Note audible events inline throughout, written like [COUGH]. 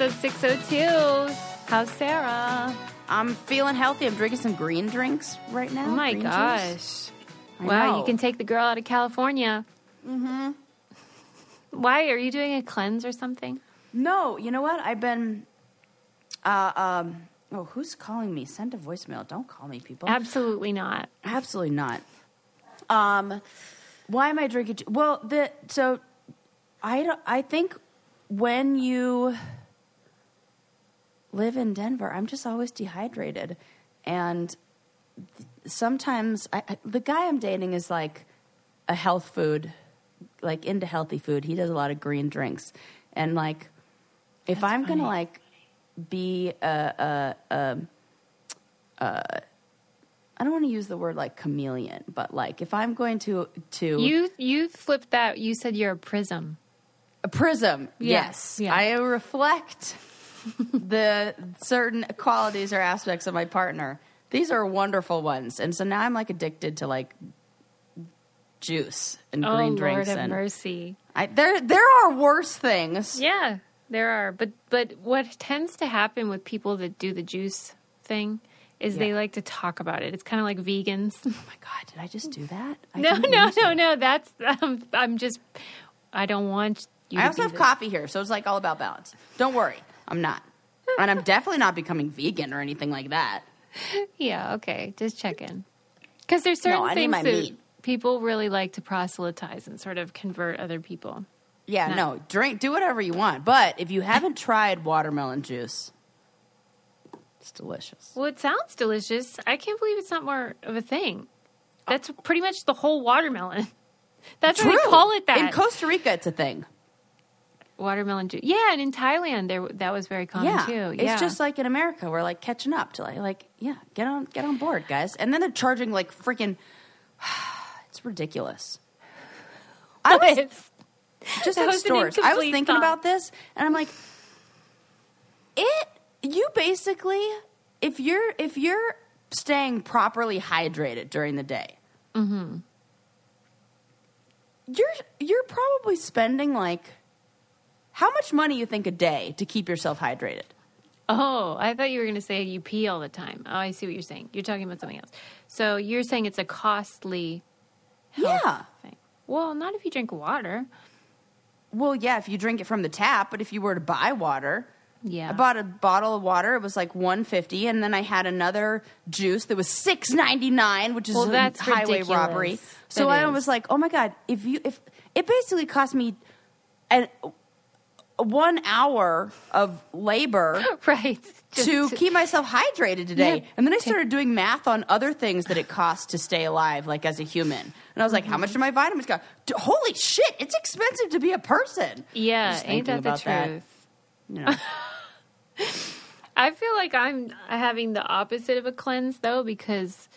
Episode 602. How's Sarah? I'm feeling healthy. I'm drinking some green drinks right now. Oh my green gosh. Wow, know. you can take the girl out of California. Mm-hmm. Why? Are you doing a cleanse or something? No, you know what? I've been. Uh, um. Oh, who's calling me? Send a voicemail. Don't call me, people. Absolutely not. Absolutely not. Um, why am I drinking? Well, the so I don't. I think when you live in Denver, I'm just always dehydrated, and sometimes I, the guy I'm dating is like a health food, like into healthy food. He does a lot of green drinks, and like if That's I'm gonna like be a, a, a I don't want to use the word like chameleon, but like if I'm going to to You you flipped that. You said you're a prism. a prism, Yeah, yes, yeah. I reflect the certain qualities or aspects of my partner. These are wonderful ones, and so now I'm like addicted to like juice and oh green Lord drinks, have and mercy. I, there there are worse things. Yeah, there are. But but what tends to happen with people that do the juice thing is they like to talk about it. It's kind of like vegans. [LAUGHS] Oh my god, did I just do that? I no, no, no, no. That's um, I'm just. I don't want you. I also have this- coffee here, so it's like all about balance. Don't worry, I'm not, and I'm definitely not becoming vegan or anything like that. Yeah, okay. Just check in. Because there's certain No, things my that meat. people really like to proselytize and sort of convert other people. Yeah, No. no. drink, do whatever you want. But if you haven't [LAUGHS] tried watermelon juice, it's delicious. Well, it sounds delicious. I can't believe it's not more of a thing. Oh. That's pretty much the whole watermelon. [LAUGHS] That's why they call it that. In Costa Rica, it's a thing. Watermelon juice. Yeah, and in Thailand, there that was very common yeah, too. it's just like in America, we're like catching up to like, like, yeah, get on, get on board, guys. And then they're charging like freaking. [SIGHS] It's ridiculous. I [LAUGHS] was just at stores. I was thinking thought. about this, and I'm like, it. You basically, if you're if you're staying properly hydrated during the day, Mm-hmm. you're you're probably spending like how much money you think a day to keep yourself hydrated? Oh, I thought you were going to say you pee all the time. Oh, I see what you're saying. You're talking about something else. So you're saying it's a costly Yeah. thing. Well, not if you drink water. Well, yeah, if you drink it from the tap, but if you were to buy water, Yeah. I bought a bottle of water. It was like one fifty, and then I had another juice that was six ninety nine, which is Well, a that's highway ridiculous. robbery. So That I is. was like, oh my god, if you if it basically cost me an one hour of labor [LAUGHS] right. Just to keep myself hydrated today. Yeah, and then I started doing math on other things that it costs to stay alive, like as a human. And I was like, how much do my vitamins cost? Holy shit, it's expensive to be a person. Yeah, ain't that the about that. truth? You [LAUGHS] know. I feel like I'm having the opposite of a cleanse though because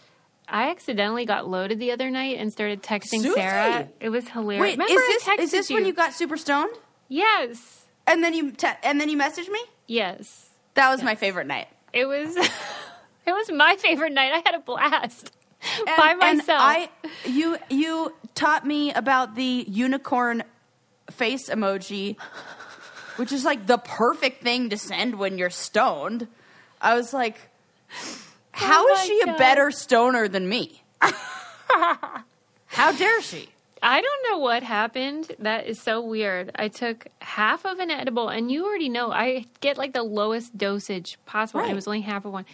I accidentally got loaded the other night and started texting Susie! Texting It was hilarious. Wait, Remember is this is this you? when you got super stoned? Yes. And then you te- and then you messaged me? Yes. That was my favorite night. It was [LAUGHS] it was my favorite night. I had a blast. And- By and myself. I you you taught me about the unicorn face emoji, which is like the perfect thing to send when you're stoned. I was like, how oh is Oh my she a better stoner than me? [LAUGHS] how dare she? I don't know what happened. That is so weird. I took half of an edible, and you already know I get like the lowest dosage possible. Right. It was only half of one,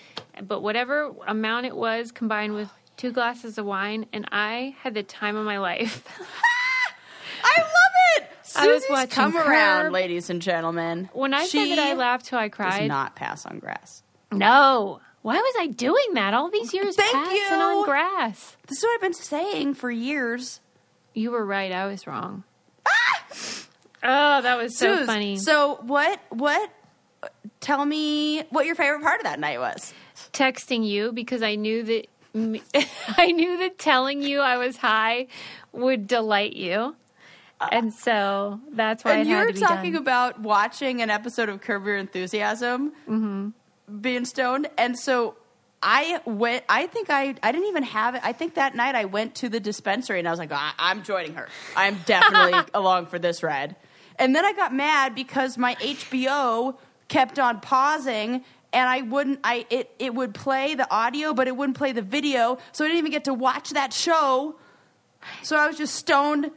but whatever amount it was combined with two glasses of wine, and I had the time of my life. [LAUGHS] I love it. I was watching come around, ladies and gentlemen. When I she said that I laughed till I does cried, not pass on grass. no. Why was I doing that? All these years Thank passing you. on grass. This is what I've been saying for years. You were right. I was wrong. Ah! Oh, that was so Suze, funny. So what? What? Tell me what your favorite part of that night was. texting you because I knew that [LAUGHS] I knew that telling you I was high would delight you, and so that's why and it you had were to be talking done. about watching an episode of Curb Your Enthusiasm, Mm-hmm. being stoned, and so I went. I think I I didn't even have it. I think that night I went to the dispensary and I was like, I, I'm joining her. I'm [LAUGHS] definitely along for this ride. And then I got mad because my HBO kept on pausing and I wouldn't I it it would play the audio but it wouldn't play the video so I didn't even get to watch that show. So I was just stoned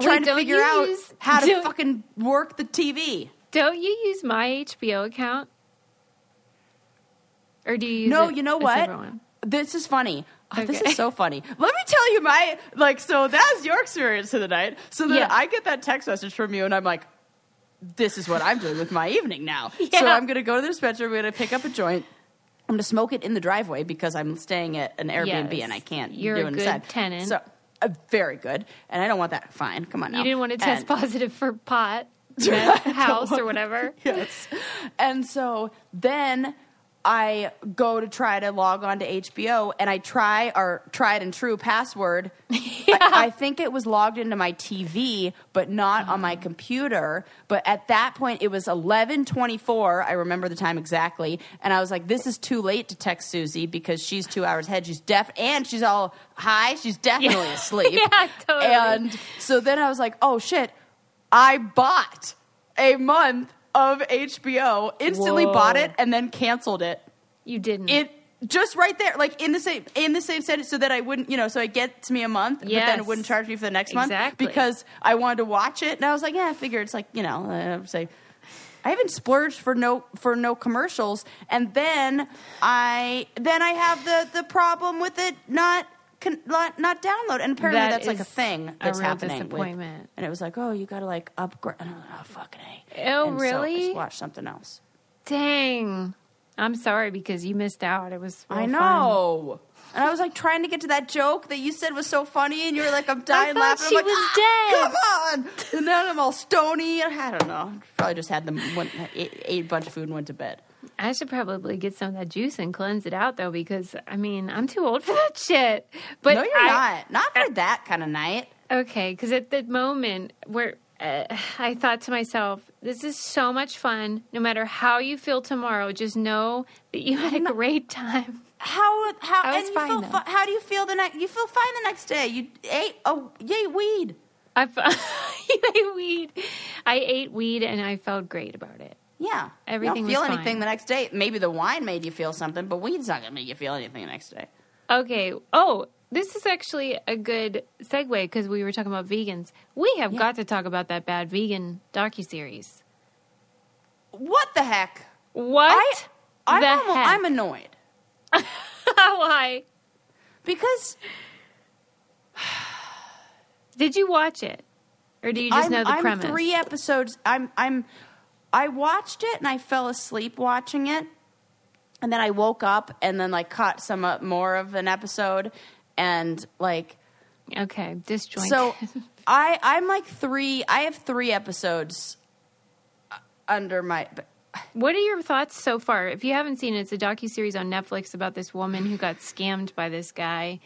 trying to figure out use- how to fucking work the TV. Don't you use my HBO account? Or do you No, a- you know what? This is funny. Oh, This is so funny. Let me tell you my like. So that's your experience of the night. So then Yeah. I get that text message from you, and I'm like, "This is what I'm doing with my evening now." [LAUGHS] So I'm gonna go to the dispensary. I'm gonna pick up a joint. I'm gonna smoke it in the driveway because I'm staying at an Airbnb Yes. and I can't You're do a it good inside. tenant. So uh, very good, and I don't want that fine. Come on, now. You didn't want to test And- positive for pot, [LAUGHS] house, or whatever. [LAUGHS] yes. And so then I go to try to log on to HBO and I try our tried and true password. [LAUGHS] I, I think it was logged into my TV, but not on my computer. But at that point, it was eleven twenty four. I remember the time exactly, and I was like, "This is too late to text Susie because she's two hours ahead. She's deaf and she's all high. She's definitely [LAUGHS] asleep." Yeah, totally. And so then I was like, "Oh shit." I bought a month of HBO, instantly Whoa. bought it, and then canceled it. You didn't. It just right there, like in the same in the same sentence, so that I wouldn't, you know, so it gets me a month, but then it wouldn't charge me for the next month because I wanted to watch it, and I was like, yeah, I figure it's like you know, uh, say. I haven't splurged for no for no commercials, and then I then I have the the problem with it not con, not, not download, and apparently That that's like a is thing a that's real happening. with- disappointment. and it was like, oh, you got to like upgrade. And I was like, oh, fucking a. Oh, And so I really? just watch something else. Dang. I'm sorry because you missed out. It was. I real know. And I was like trying to get to that joke that you said was so funny, and you were like, I'm dying thought laughing. she I'm like, was "Ah, dead." Come on. And then I'm all stony. and I don't know. Probably just had them went, ate, ate a bunch of food and went to bed. I should probably get some of that juice and cleanse it out though because I mean I'm too old [LAUGHS] for that shit. But no, you're I- not. Not for [LAUGHS] that kind of night. Okay, because at the moment where uh, [SIGHS] I thought to myself, this is so much fun. No matter how you feel tomorrow, just know that you had a great time. How how I was and you fine, feel fi- how do you feel the next? You feel fine the next day. You ate oh ate weed. I [LAUGHS] you ate weed. I ate weed and I felt great about it. Yeah, Everything You don't feel anything fine. the next day. Maybe the wine made you feel something, but weed's not gonna make you feel anything the next day. Okay. Oh, this is actually a good segue because we were talking about vegans. We have Yeah. got to talk about that bad vegan docuseries. What the heck? What? I'm the almo- heck? I'm annoyed [LAUGHS] Why? because Did you watch it? Or do you just I'm, know the I'm premise? three episodes. I'm I'm I watched it and I fell asleep watching it, and then I woke up and then like caught some uh, more of an episode, and like Okay, disjointed. so [LAUGHS] I I'm like three. I have three episodes uh, under my. What are your thoughts so far? If you haven't seen it, it's a docu series on Netflix about this woman who got scammed by this guy,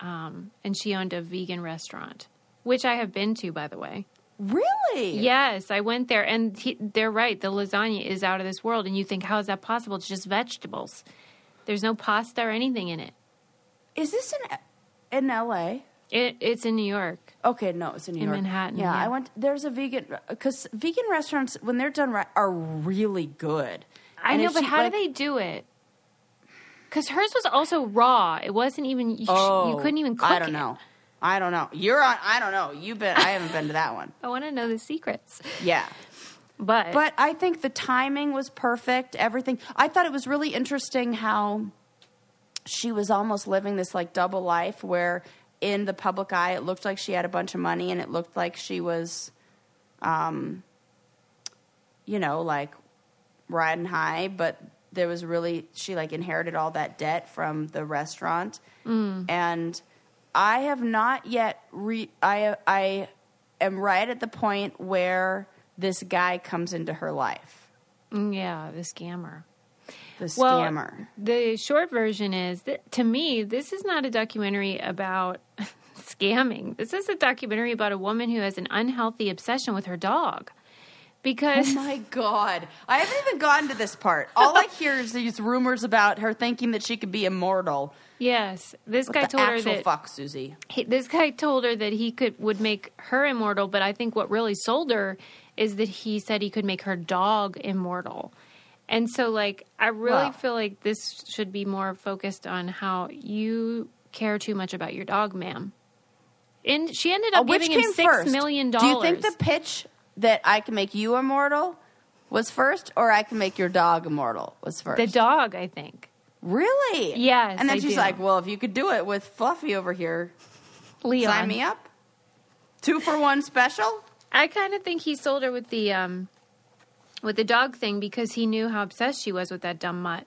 um, and she owned a vegan restaurant, which I have been to, by the way. Really? Yes, I went there, and he, they're right. The lasagna is out of this world, and you think, how is that possible? It's just vegetables. There's no pasta or anything in it. Is this in in L.A.? it it's in New York. Okay, no, it's in New In York. Manhattan, Yeah, yeah. I went. There's a vegan because vegan restaurants when they're done right are really good. I And know, but she, how like- do they do it? Because hers was also raw. It wasn't even. You, Oh, you couldn't even cook I don't it. know. I don't know. You're on. I don't know. You've been. I haven't been to that one. [LAUGHS] I want to know the secrets. Yeah, But but I think the timing was perfect. Everything. I thought it was really interesting how she was almost living this like double life where in the public eye it looked like she had a bunch of money and it looked like she was um you know like riding high but there was really she like inherited all that debt from the restaurant and i have not yet re i i am right at the point where this guy comes into her life Mm, yeah, the scammer. the Well, scammer the short version is that to me, this is not a documentary about [LAUGHS] scamming. This is a documentary about a woman who has an unhealthy obsession with her dog. Because Oh my god! I haven't even gotten to this part. All I hear is these rumors about her thinking that she could be immortal. yes, this What guy told her that fuck, Susie. he, this guy told her that he could would make her immortal, but I think what really sold her is that he said he could make her dog immortal. And so, like, I really Wow. feel like this should be more focused on how you care too much about your dog, ma'am. And she ended up oh, which giving him six first? million Do dollars. you think the pitch that I can make you immortal was first, or I can make your dog immortal was first? the dog? I think Really? Yes, And then I she's do. like, "Well, if you could do it with Fluffy over here, Leon. sign me up. Two for one special." I kind of think he sold her with the um, with the dog thing because he knew how obsessed she was with that dumb mutt.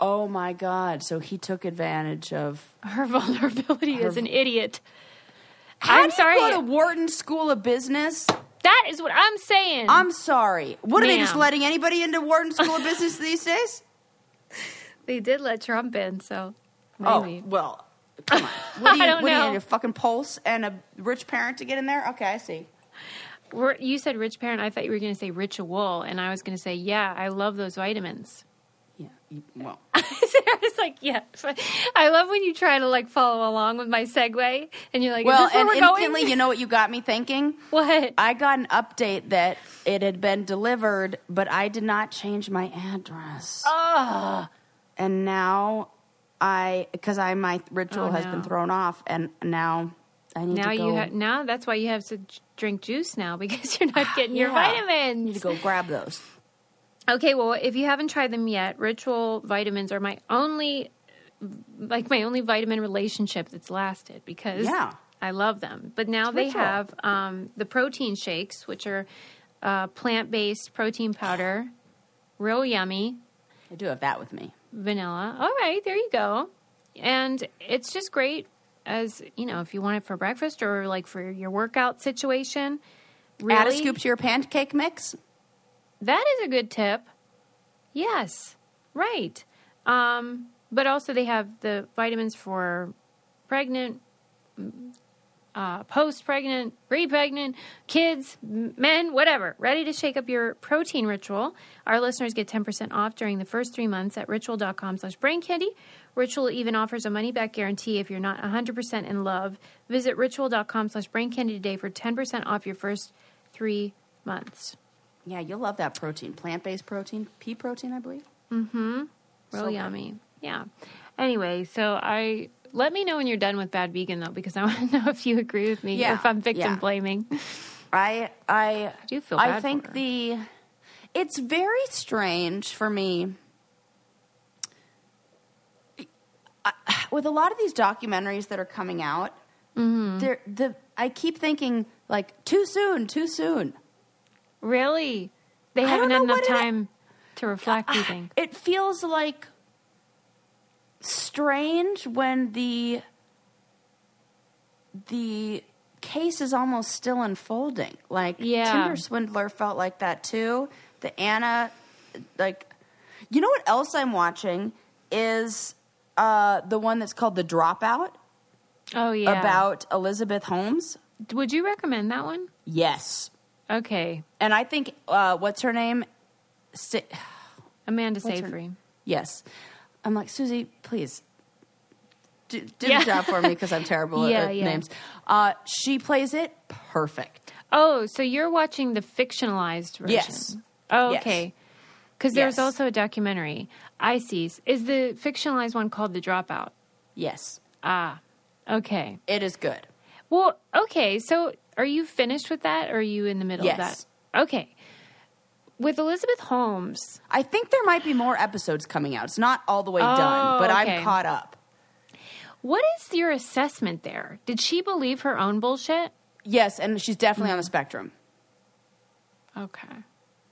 Oh my God! So he took advantage of. Her [LAUGHS] vulnerability as an idiot. How I'm sorry. Go to Wharton School of Business. That is what I'm saying. I'm sorry. What are they just letting anybody into Wharton School of Business [LAUGHS] these days? they did let Trump in, so Oh well, come on. [LAUGHS] What do you, I don't what do you need a fucking pulse and a rich parent to get in there? Okay, I see. We're, you said rich parent. I thought you were going to say ritual, and I was going to say, yeah, I love those vitamins. Well, [LAUGHS] I was like, yeah. [LAUGHS] I love when you try to like follow along with my segue, and you're like, well, is this where and instantly, going? you know what you got me thinking? [LAUGHS] what? I got an update that it had been delivered, but I did not change my address. oh, and now I because I my ritual Oh, has no. been thrown off, and now I need now to go. you have now. That's why you have to drink juice now because you're not [SIGHS] getting your Yeah. I vitamins. You need to go grab those. Okay, well, if you haven't tried them yet, Ritual vitamins are my only, like my only vitamin relationship that's lasted because Yeah. I love them. But now they Ritual. have um, the protein shakes, which are uh, plant based protein powder, real yummy, I do have that with me. vanilla. All right, there you go. And it's just great as you know if you want it for breakfast or like for your workout situation. Really, Add a scoop to your pancake mix. That is a good tip. Yes, right. Um, but also, they have the vitamins for pregnant, uh, post pregnant, pre pregnant, kids, men, whatever. Ready to shake up your protein ritual. Our listeners get 10% off during the first three months at ritual.com slash brain candy. Ritual even offers a money back guarantee if you're not 100% in love. Visit ritual.com slash brain candy today for 10% off your first three months. Yeah, you'll love that protein. Plant based protein, pea protein, I believe. Mm hmm. Real So good. yummy. Yeah. Anyway, so I let me know when you're done with bad vegan though, because I [LAUGHS] want to know if you agree with me Yeah, or if I'm victim yeah. blaming. [LAUGHS] I I I do feel I think the it's very strange for me I- with a lot of these documentaries that are coming out. Mm-hmm. The I keep thinking like too soon, too soon. Really? They I haven't had enough it- time to reflect, you think? It feels like strange when the the case is almost still unfolding. Like Yeah. Tinder Swindler felt like that too. The Anna like you know what else I'm watching is uh the one that's called The Dropout Oh yeah. about Elizabeth Holmes. Would you recommend that one? Yes. Okay. And I think uh what's her name? Si- [SIGHS] Amanda What's Seyfried. Yes. I'm like, Susie, please do, do Yeah. the job for me because I'm [LAUGHS] terrible at- Yeah, at yeah. names. Uh, she plays it perfect. Oh, so you're watching the fictionalized version? Yes. Oh, okay. Because there's Yes. also a documentary. I see. Is the fictionalized one called The Dropout? Yes. Ah, okay. It is good. Well, okay. So are you finished with that or are you in the middle of Yes. that? Okay. With Elizabeth Holmes, I think there might be more episodes coming out. It's not all the way Oh, done, but okay. I'm caught up. what is your assessment there? Did she believe her own bullshit? Yes, and she's definitely Mm. on the spectrum. Okay.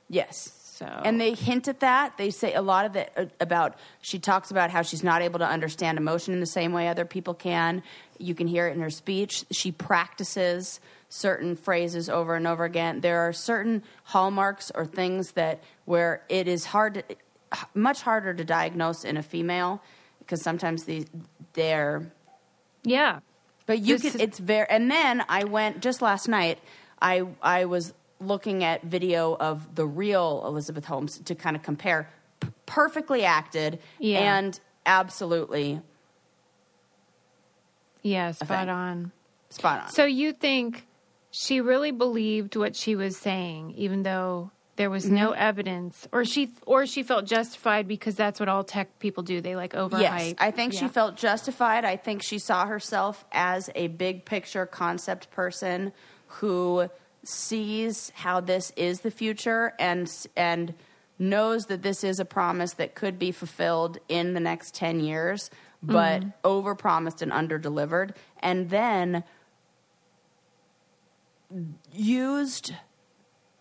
Yes. So And they hint at that. They say a lot of it uh, about, she talks about how she's not able to understand emotion in the same way other people can. You can hear it in her speech. She practices certain phrases over and over again. There are certain hallmarks or things that where it is hard, to, much harder to diagnose in a female because sometimes these, they're yeah. but you This can. It's very. And then I went just last night. I I was looking at video of the real Elizabeth Holmes to kind of compare. P- perfectly acted Yeah. and absolutely Yeah, spot on. spot on. So you think she really believed what she was saying, even though there was no mm-hmm. evidence, or she or she felt justified because that's what all tech people do. They like overhype. Yes, I think she felt justified. I think she saw herself as a big picture concept person who sees how this is the future and and knows that this is a promise that could be fulfilled in the next 10 years but mm-hmm. overpromised and underdelivered and then used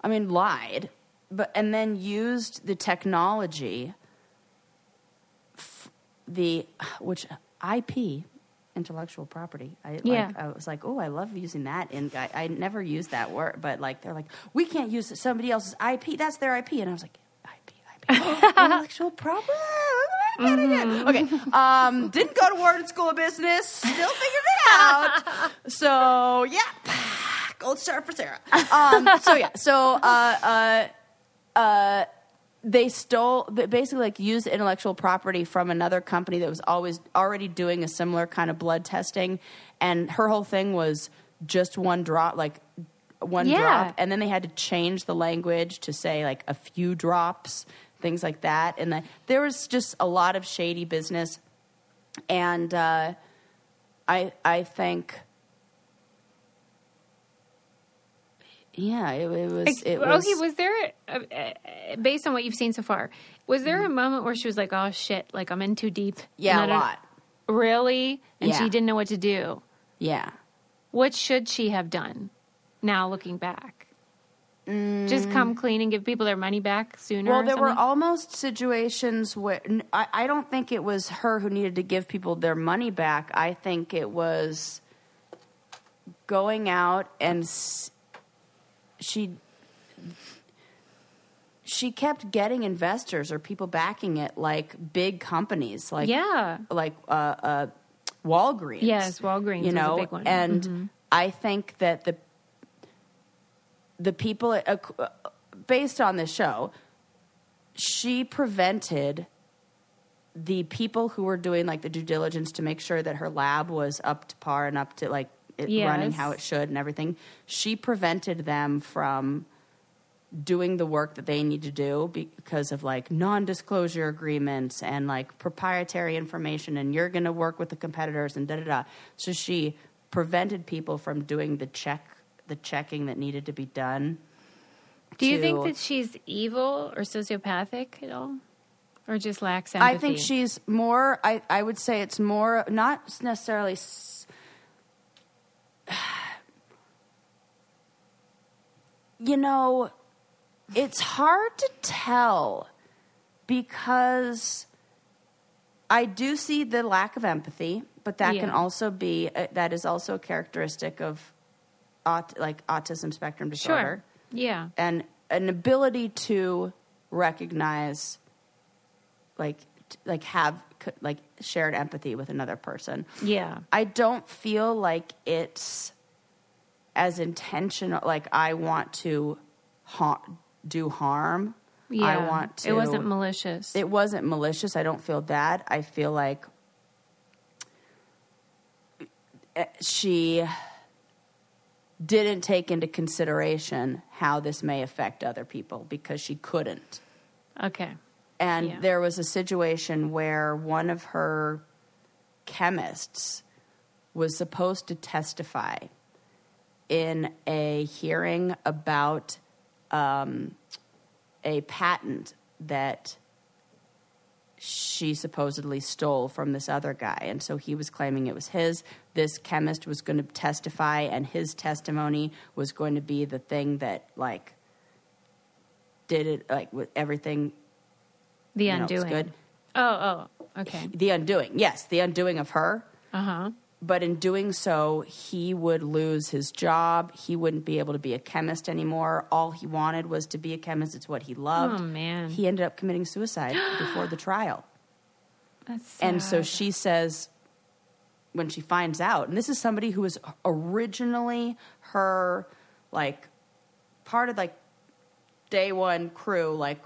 I mean lied but and then used the technology the which IP intellectual property. I Yeah. like, I was like, oh, I love using that. And I, I never used that word, but like they're like, we can't use somebody else's IP. That's their IP. And I was like, IP, IP, [LAUGHS] intellectual property. Okay, um, didn't go to Wharton School of Business. Still figured it out. [LAUGHS] So yeah, gold star for Sarah. Um, so yeah, so uh, uh, uh, they stole basically like used intellectual property from another company that was always already doing a similar kind of blood testing and her whole thing was just one drop like one Yeah. drop and then they had to change the language to say like a few drops things like that and the, there was just a lot of shady business and uh, i i think yeah it, it was it was okay, was there, uh, based on what you've seen so far, was there a moment where she was like, "Oh shit, like I'm in too deep"? yeah a I lot Really? And Yeah. she didn't know what to do. yeah What should she have done? Now looking back, just come clean and give people their money back sooner. Well, or there were almost situations where I don't think it was her who needed to give people their money back. I think it was going out and she she kept getting investors or people backing it, like big companies, like yeah. like uh, uh, Walgreens. Yes, Walgreens You know, big one. and Mhm. I think that the the people uh, uh, based on this show, she prevented the people who were doing like the due diligence to make sure that her lab was up to par and up to like it running how it should and everything. She prevented them from doing the work that they need to do because of like non-disclosure agreements and like proprietary information and you're going to work with the competitors and da da da so she prevented people from doing the check the checking that needed to be done Do you think that she's evil or sociopathic at all, or just lacks empathy? I think she's more. I, I would say it's more not necessarily. [SIGHS] You know, it's hard to tell because I do see the lack of empathy, but that can also be uh, that is also a characteristic of aut- like autism spectrum disorder sure. Yeah. and an ability to recognize like like have like shared empathy with another person Yeah. i don't feel like it's as intentional like i want to ha- do harm Yeah. i want to It wasn't malicious. it wasn't malicious. I don't feel that. I feel like eh, she didn't take into consideration how this may affect other people because she couldn't. okay. And Yeah. there was a situation where one of her chemists was supposed to testify in a hearing about um, a patent that she supposedly stole from this other guy. And so he was claiming it was his. This chemist was going to testify, and his testimony was going to be the thing that, like, did it, like, with everything The you know, undoing. good. Oh, oh, okay. The undoing, yes, the undoing of her. Uh huh. But in doing so, he would lose his job. He wouldn't be able to be a chemist anymore. All he wanted was to be a chemist. It's what he loved. Oh man, He ended up committing suicide [GASPS] before the trial. that's sad. And so she says, when she finds out, and this is somebody who was originally her, like, part of like day one crew, like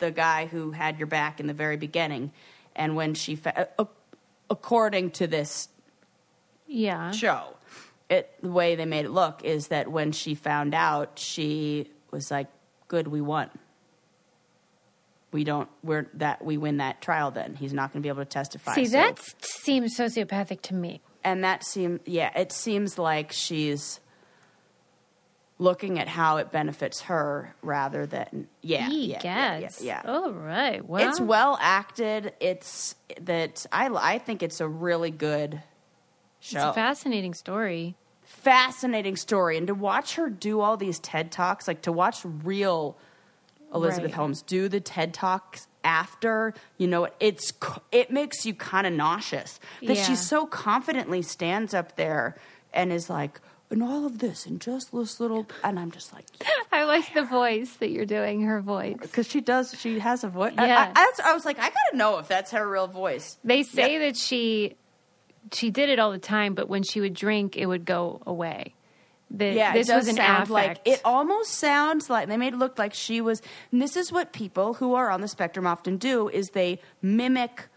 the guy who had your back in the very beginning. And when she, fa- according to this yeah. show, it the way they made it look is that when she found out, she was like, "Good, we won." we don't we're that we win that trial then he's not going to be able to testify See, So- that seems sociopathic to me. and that seems yeah it seems like she's looking at how it benefits her rather than yeah Ye yeah, yeah, yeah, yeah. All right. Well, it's well acted it's that i i think it's a really good it's show a fascinating story. fascinating story and to watch her do all these ted talks like to watch real elizabeth Right. holmes do the ted talks after you know it's it makes you kind of nauseous that Yeah. she so confidently stands up there and is like and all of this and just this little and i'm just like [LAUGHS] I like the voice that you're doing. Her voice. because she does she has a voice I, Yes. I, I was like i gotta know if that's her real voice They say that she she did it all the time, but when she would drink, it would go away. That Yeah, this was an sound affect. like it almost sounds like they made it look like she was. And this is what people who are on the spectrum often do: is they mimic,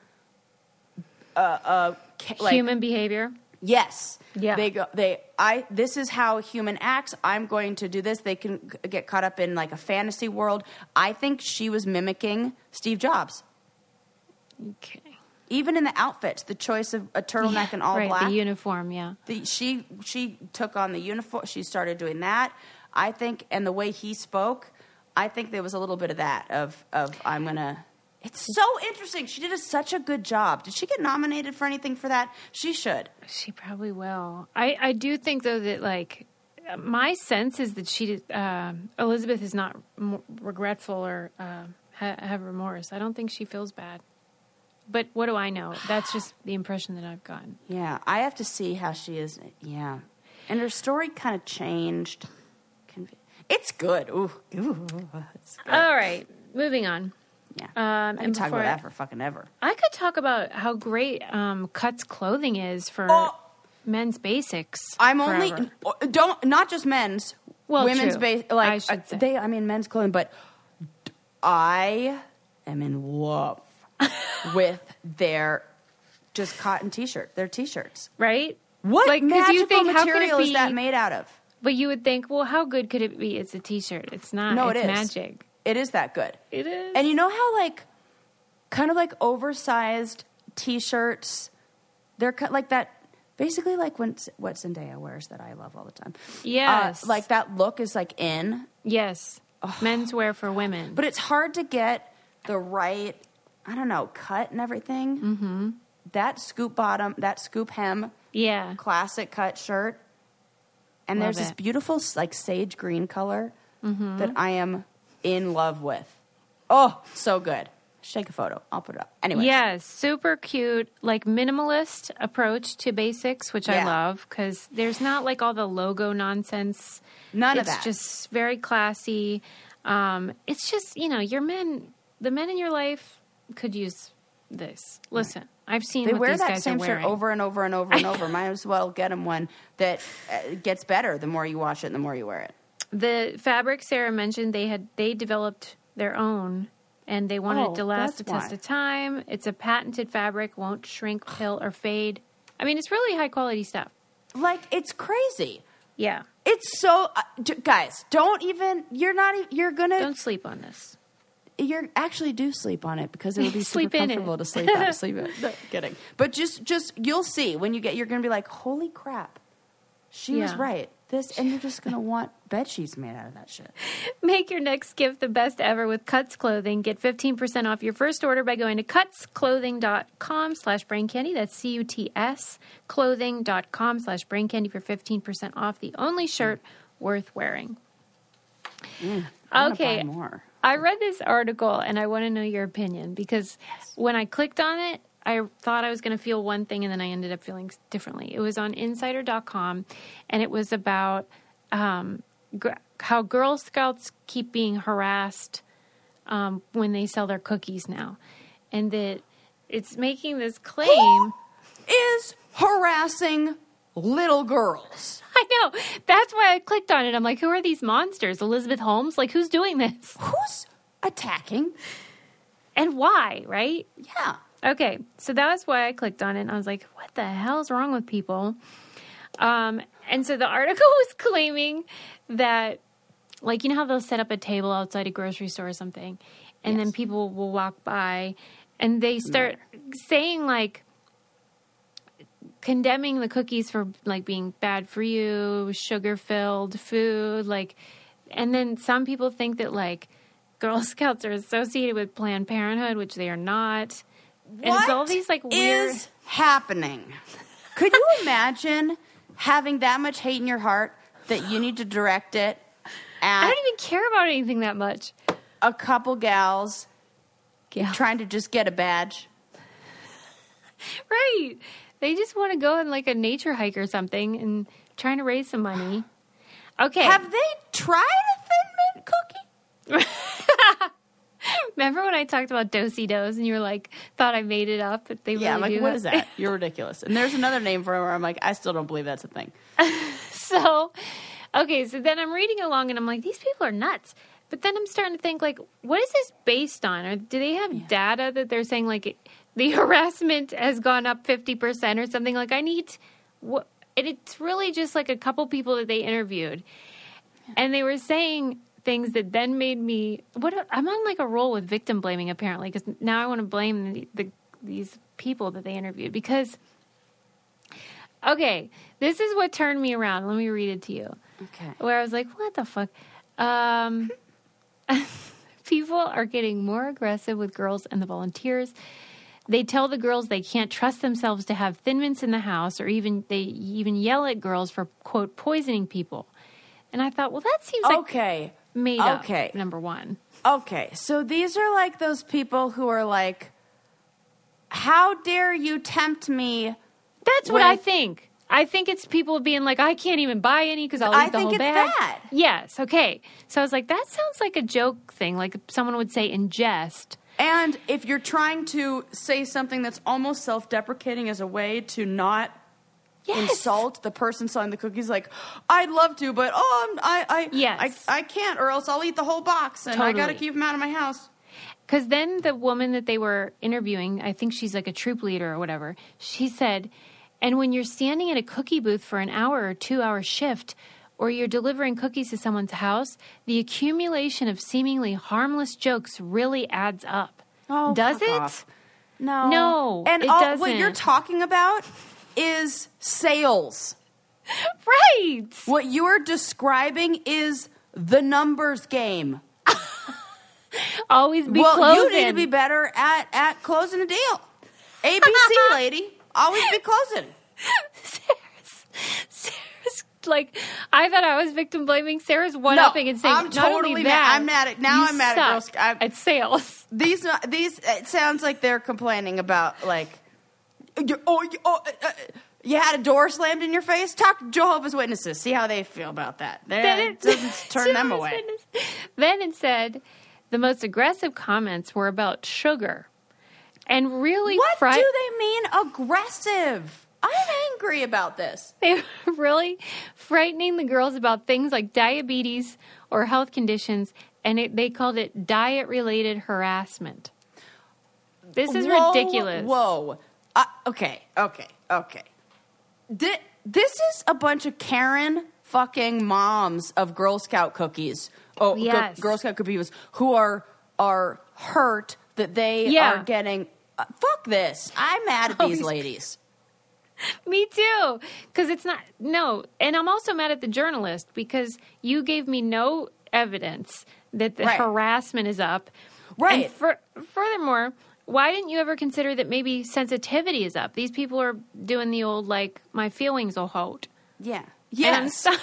uh, uh, ca- like, human behavior. Yes. Yeah. They go. They. I. This is how human acts. I'm going to do this. They can get caught up in like a fantasy world. I think she was mimicking Steve Jobs, Okay. even in the outfits, the choice of a turtleneck and all right, black. the uniform. Yeah. the, she she took on the uniform. She started doing that. I think, and the way he spoke, I think there was a little bit of that of of I'm gonna. It's so interesting. She did a, such a good job. Did she get nominated for anything for that? She should. She probably will. I, I do think though that like my sense is that she did, um Elizabeth is not m- regretful or uh, ha- have remorse. I don't think she feels bad. But what do I know? That's just the impression that I've gotten. Yeah, I have to see how she is. Yeah, and her story kind of changed. It's good. Ooh, ooh, it's good. All right, moving on. Yeah, Um, I and can talk about that for fucking ever. I could talk about how great um, Cuts clothing is for Oh! men's basics. I'm only forever. don't not just men's. Well, women's true. base like I should uh, say. they. I mean, men's clothing, but I am in love [LAUGHS] with their just cotton t-shirt. Their t-shirts. right? What Like, 'cause magical you think, how could material it is that made out of? But you would think, well, how good could it be? It's a T-shirt. It's not. No, it's it is magic. It is that good. It is. And you know how like kind of like oversized t-shirts they're cut like that basically like when what Zendaya wears that I love all the time. Yes. Uh, like that look is like in, yes, menswear for women. but it's hard to get the right I don't know, cut and everything. Mm-hmm. That scoop bottom, that scoop hem yeah, classic cut shirt. And Love there's this beautiful like sage green color Mm-hmm. that I am in love with. Oh, so good. Shake a photo. I'll put it up. Anyway. yes, super cute, like minimalist approach to basics, which I love because there's not like all the logo nonsense. None it's of that. just very classy. Um, it's just you know your men, the men in your life could use this. Listen, I've seen They wear these that guys same shirt over and over and over and over. Might as well get them one that uh, gets better the more you wash it and the more you wear it. The fabric Sarah mentioned they had they developed their own and they wanted Oh, it to last the test why. of time. It's a patented fabric, won't shrink, pill, or fade. I mean, it's really high quality stuff. Like, it's crazy. Yeah. It's so, uh, d- guys, don't even, you're not, you're gonna, Don't sleep on this. you're actually do sleep on it because it'll be [LAUGHS] Sleep super it. comfortable to sleep on. [LAUGHS] sleep in it. No, kidding. But just, just, you'll see when you get, you're gonna be like, holy crap. She was right. This, and you're just gonna want bed sheets made out of that shit. [LAUGHS] Make your next gift the best ever with Cuts Clothing. Get 15% off your first order by going to cutsclothing.com slash brain candy. That's C-U-T-S clothing.com slash brain candy for 15% off the only shirt worth wearing. Mm, wanna Okay. I read this article and I want to know your opinion because when I clicked on it, I thought I was going to feel one thing and then I ended up feeling differently. It was on insider.com and it was about um, gr- how Girl Scouts keep being harassed um, when they sell their cookies now. And that it's making this claim. Is harassing little girls. [LAUGHS] I know. That's why I clicked on it. I'm like, who are these monsters? Elizabeth Holmes? Like, who's doing this? Who's attacking? And why, right? Yeah. Okay, so that was why I clicked on it. And I was like, "What the hell's wrong with people?" Um, and so the [LAUGHS] article was claiming that, like, you know how they'll set up a table outside a grocery store or something, and then people will walk by and they start saying like condemning the cookies for like being bad for you, sugar filled food, like and then some people think that like Girl [LAUGHS] Scouts are associated with Planned Parenthood, which they are not. And it's all these like weird is happening? Could you [LAUGHS] imagine having that much hate in your heart that you need to direct it I don't even care about anything that much. a couple gals Yeah. trying to just get a badge? Right. They just want to go on like a nature hike or something and trying to raise some money. [GASPS] Okay. Have they tried a Thin Mint cookie? [LAUGHS] Remember when I talked about Do-si-dos and you were like, thought I made it up, but they Yeah, I'm like, do what is that? You're ridiculous. And there's another name for it where I'm like, I still don't believe that's a thing. [LAUGHS] so, okay, so then I'm reading along and I'm like, these people are nuts. But then I'm starting to think, like, what is this based on? Or do they have data that they're saying, like, it, the [LAUGHS] harassment has gone up 50% or something? Like, I need, what, and it's really just like a couple people that they interviewed. And they were saying things that then made me, what, I'm on like a roll with victim blaming apparently, because now I want to blame the, the, these people that they interviewed because Okay, this is what turned me around. Let me read it to you. Okay. Where I was like, what the fuck? Um, [LAUGHS] people are getting more aggressive with girls and the volunteers. They tell the girls they can't trust themselves to have thin mints in the house, or even they even yell at girls for quote poisoning people. And I thought, well, that seems like Okay. up. Number one. Okay. So these are like those people who are like, how dare you tempt me? That's what I think. I think it's people being like, I can't even buy any because I'll eat I the whole bag. that. Yes. Okay. So I was like, that sounds like a joke thing, like someone would say in jest. And if you're trying to say something that's almost self deprecating as a way to not Yes. insult the person selling the cookies, like, I'd love to, but oh, I'm, I, I, Yes. I, I can't, or else I'll eat the whole box and I got to keep them out of my house. Because then the woman that they were interviewing, I think she's like a troop leader or whatever, she said, and when you're standing at a cookie booth for an hour or two hour shift, or you're delivering cookies to someone's house, the accumulation of seemingly harmless jokes really adds up. Oh, Does it? off. No. No, And all, what you're talking about is sales. Right. What you're describing is the numbers game. [LAUGHS] Always be well, closing. you need to be better at, at closing a deal. ABC, [LAUGHS] lady. Always be closing. Sarah's, Sarah's like, I thought I was victim blaming. Sarah's one upping and saying, I'm totally mad- I'm mad at- now I'm mad at Girl suck Sc- I'm- at sales. These, these, it sounds like they're complaining about, like, oh, you, oh, uh, uh, you had a door slammed in your face? Talk to Jehovah's Witnesses. See how they feel about that. Then That [LAUGHS] doesn't [LAUGHS] turn them away. Then it said the most aggressive comments were about sugar, and really, What fri- do they mean aggressive? I'm angry about this. [LAUGHS] they were really frightening the girls about things like diabetes or health conditions, and it, they called it diet-related harassment. This is Whoa, ridiculous. Whoa. Uh, okay, okay, okay. Thi- this is a bunch of Karen fucking moms of Girl Scout cookies. Oh, Yes. Girl Scout cookies who are are hurt that they Yeah. are getting. Uh, fuck this! I'm mad at [LAUGHS] Oh, these ladies. [LAUGHS] Me too. Because it's not, no. And I'm also mad at the journalist because you gave me no evidence that the Right. harassment is up. Right. And fur furthermore, why didn't you ever consider that maybe sensitivity is up? These people are doing the old, like, my feelings will hold. Yeah. And I'm sorry.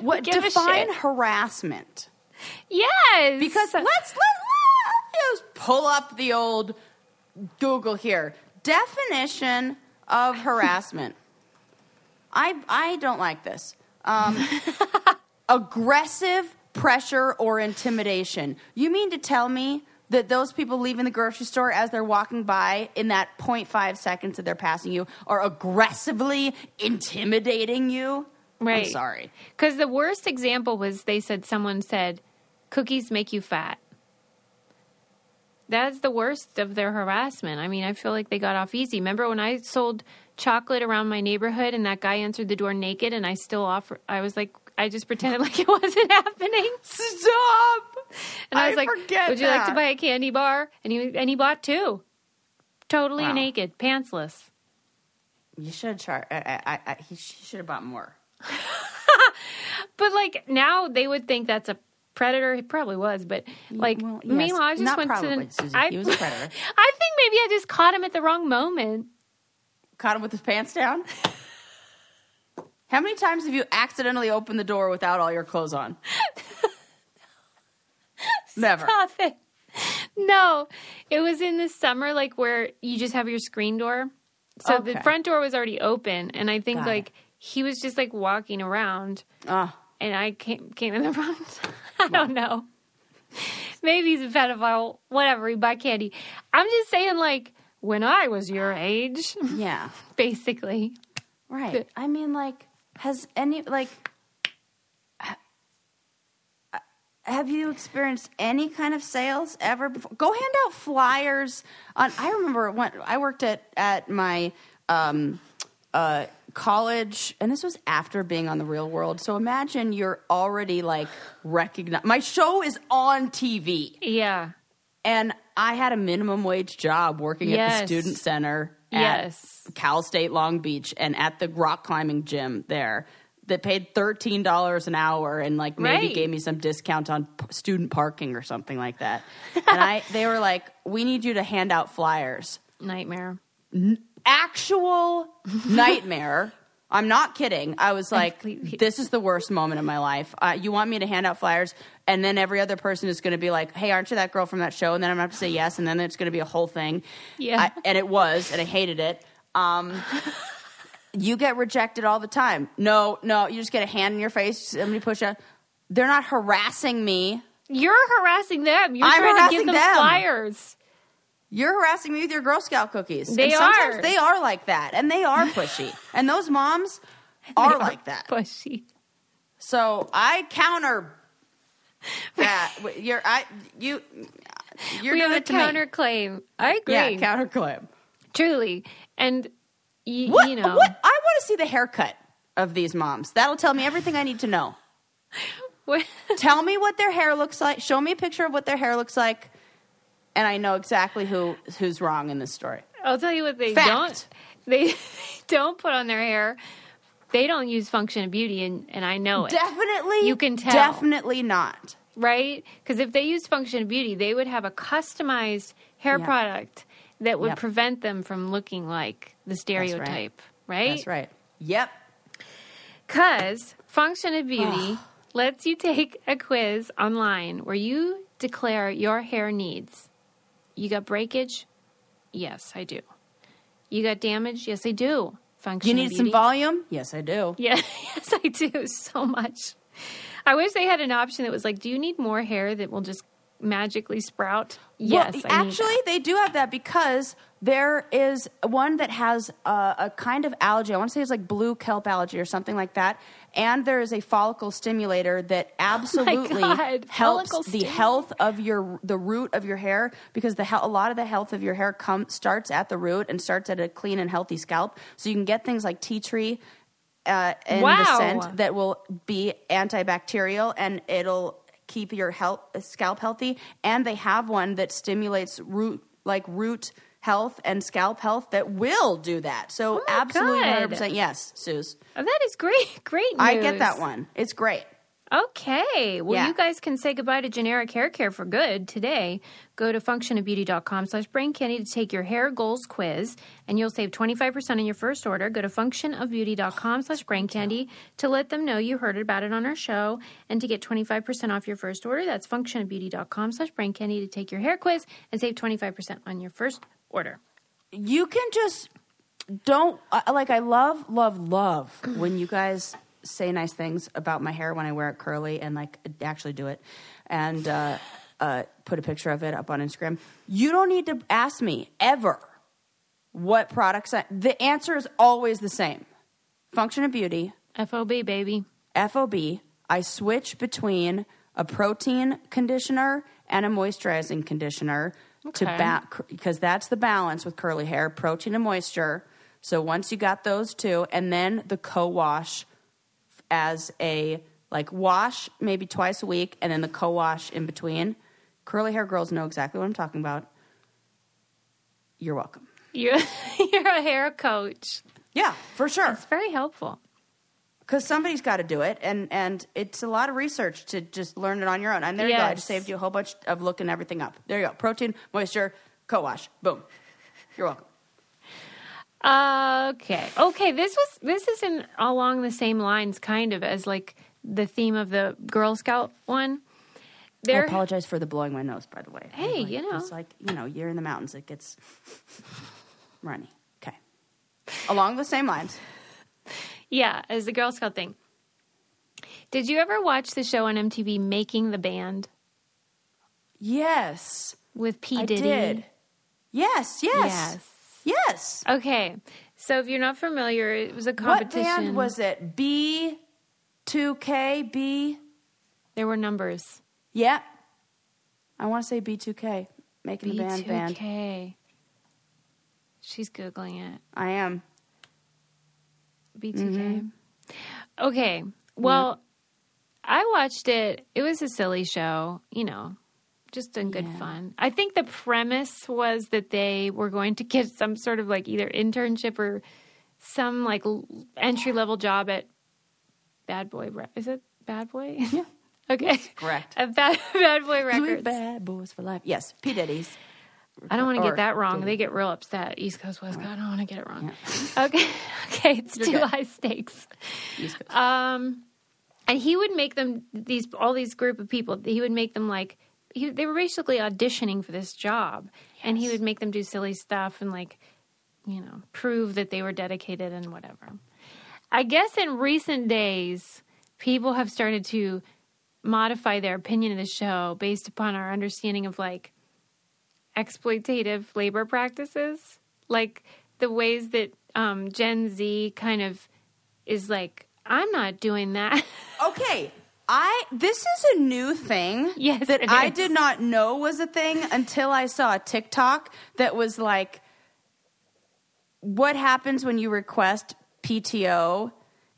What define harassment? Yes. Because let's let, let's pull up the old Google here. Definition of harassment. [LAUGHS] I I don't like this. Um, [LAUGHS] aggressive pressure or intimidation. You mean to tell me that those people leaving the grocery store as they're walking by in that 0.5 seconds that they're passing you are aggressively intimidating you? Right. I'm sorry. Because the worst example was they said someone said, cookies make you fat. That's the worst of their harassment. I mean, I feel like they got off easy. Remember when I sold chocolate around my neighborhood and that guy answered the door naked and I still offer, I was like, I just pretended [LAUGHS] like it wasn't happening. Stop! And I I was like, forget "Would you like to buy a candy bar?" And he and he bought two, totally Wow. naked, pantsless. You should char- I, I, I, he should have bought more. [LAUGHS] But like now, they would think that's a predator. He probably was, but like well, yes. meanwhile, I just Not went probably, to the. Susie. I, He was a [LAUGHS] predator. I think maybe I just caught him at the wrong moment. Caught him with his pants down. How many times have you accidentally opened the door without all your clothes on? [LAUGHS] Never. Stop it. No, it was in the summer, like where you just have your screen door. So the front door was already open, and I think Got like he was just like walking around, Ah, and I came came in the front. [LAUGHS] I don't know. Maybe he's a pedophile. Whatever. He buy candy. I'm just saying, like when I was your age, yeah. [LAUGHS] basically. Right. I mean, like, has any like, ha- have you experienced any kind of sales ever before? Go hand out flyers on. I remember when I worked at at my um, uh, college, and this was after being on the Real World. So imagine you're already like recognized. My show is on TV, Yeah. and I had a minimum wage job working at the student center. Yes. Cal State Long Beach and at the rock climbing gym there that paid thirteen dollars an hour and like maybe Right. gave me some discount on p- student parking or something like that. [LAUGHS] and I they were like, "We need you to hand out flyers." Nightmare. Actual nightmare. I'm not kidding. I was like. "This is the worst moment of my life." Uh, you want me to hand out flyers, and then every other person is going to be like, "Hey, aren't you that girl from that show?" And then I'm going to have to say yes, and then it's going to be a whole thing. Yeah. I, and it was, and I hated it. Um, you get rejected all the time. No, no, you just get a hand in your face. Somebody push a. They're not harassing me. You're harassing them. You're I'm trying to harassing give them, them. flyers. You're harassing me with your Girl Scout cookies. They and sometimes are. they are like that, and they are pushy, [LAUGHS] and those moms are like that. Pushy. So I counter [LAUGHS] that. You're I you. You're we have a it to me. counterclaim. I agree. Yeah, counterclaim. Truly. And y- What? you know, What? I want to see the haircut of these moms. That'll tell me everything I need to know. [LAUGHS] Tell me what their hair looks like. Show me a picture of what their hair looks like, and I know exactly who who's wrong in this story. I'll tell you what they Fact. don't. [LAUGHS] They don't put on their hair. They don't use Function of Beauty, and, and I know it. Definitely, You can tell. Definitely not. right? Because if they used Function of Beauty, they would have a customized hair Yeah. product that would Yep. prevent them from looking like the stereotype, right? That's right. Yep. Because Function of Beauty lets you take a quiz online where you declare your hair needs. You got breakage? Yes, I do. You got damage? Yes, I do. Function You need some volume? Yes, I do. Yeah, [LAUGHS] yes, I do [LAUGHS] so much. I wish they had an option that was like, do you need more hair that will just magically sprout? Yes, Well, actually, they do have that because there is one that has a, a kind of algae. I want to say it's like blue kelp algae or something like that. And there is a follicle stimulator that [LAUGHS] absolutely Oh helps follicle the health of your the root of your hair because the he- a lot of the health of your hair come starts at the root and starts at a clean and healthy scalp. So you can get things like tea tree. Uh, in the scent that will be antibacterial and it'll keep your health, scalp healthy. And they have one that stimulates root like root health and scalp health that will do that. So Oh absolutely, hundred percent yes, Suze. Oh, that is great. [LAUGHS] Great news. I get that one. It's great. Okay. Well, Yeah. you guys can say goodbye to generic hair care for good today. Go to functionofbeauty.com slash brain candy to take your hair goals quiz, and you'll save 25% on your first order. Go to functionofbeauty.com slash brain candy to let them know you heard about it on our show and to get 25% off your first order. That's functionofbeauty.com slash brain candy to take your hair quiz and save 25% on your first order. you can just don't uh, like i love love love when you guys say nice things about my hair when i wear it curly and like actually do it and uh, uh, put a picture of it up on instagram you don't need to ask me ever what products I, the answer is always the same function of beauty FOB, baby. FOB, I switch between a protein conditioner and a moisturizing conditioner to Okay. ba- because that's the balance with curly hair, protein and moisture. So once you got those two, and then the co-wash as a like wash maybe twice a week and then the co-wash in between. Curly hair girls know exactly what I'm talking about. You're welcome. You're [LAUGHS] you're a hair coach. Yeah, for sure. It's very helpful. Because somebody's got to do it, and and it's a lot of research to just learn it on your own. And there you go. I just saved you a whole bunch of looking everything up. There you go. Protein, moisture, co-wash. Boom. You're welcome. Okay. Okay. This was this is in along the same lines, kind of as like the theme of the Girl Scout one. I apologize for the blowing my nose, by the way. Hey, Like, you know. it's like you know, you're in the mountains. It gets runny. Okay. Along the same lines. yeah, as the Girl Scout thing. Did you ever watch the show on MTV Making the Band Yes, with P Diddy? did. Yes, yes, Yes. Yes. Okay. So if you're not familiar, it was a competition. What band was it? B, two K, B. There were numbers. Yeah, I want to say B two K. Making the band band. B2K. She's googling it. I am. B2K. Mm-hmm. Okay. Well, I watched it. It was a silly show, you know, just in good Yeah. fun. I think the premise was that they were going to get some sort of like either internship or some like entry level job at Bad Boy. Is it Bad Boy? Yeah. [LAUGHS] okay. Correct. At Bad, Bad Boy Records. bad boys for life. Yes, P Diddy's. I don't want to get that wrong. Diddy. They get real upset. East Coast, West Coast. I don't want to get it wrong. [LAUGHS] Okay. Okay. It's You're too good. high stakes. East Coast. Um, and he would make them these all these group of people. He would make them like he, they were basically auditioning for this job, and he would make them do silly stuff and like you know prove that they were dedicated and whatever. I guess in recent days, people have started to modify their opinion of the show based upon our understanding of like exploitative labor practices, like the ways that um, Gen Z kind of is like, I'm not doing that. [LAUGHS] Okay, I this is a new thing [LAUGHS] Yes, that I did not know was a thing until I saw a TikTok that was like what happens when you request PTO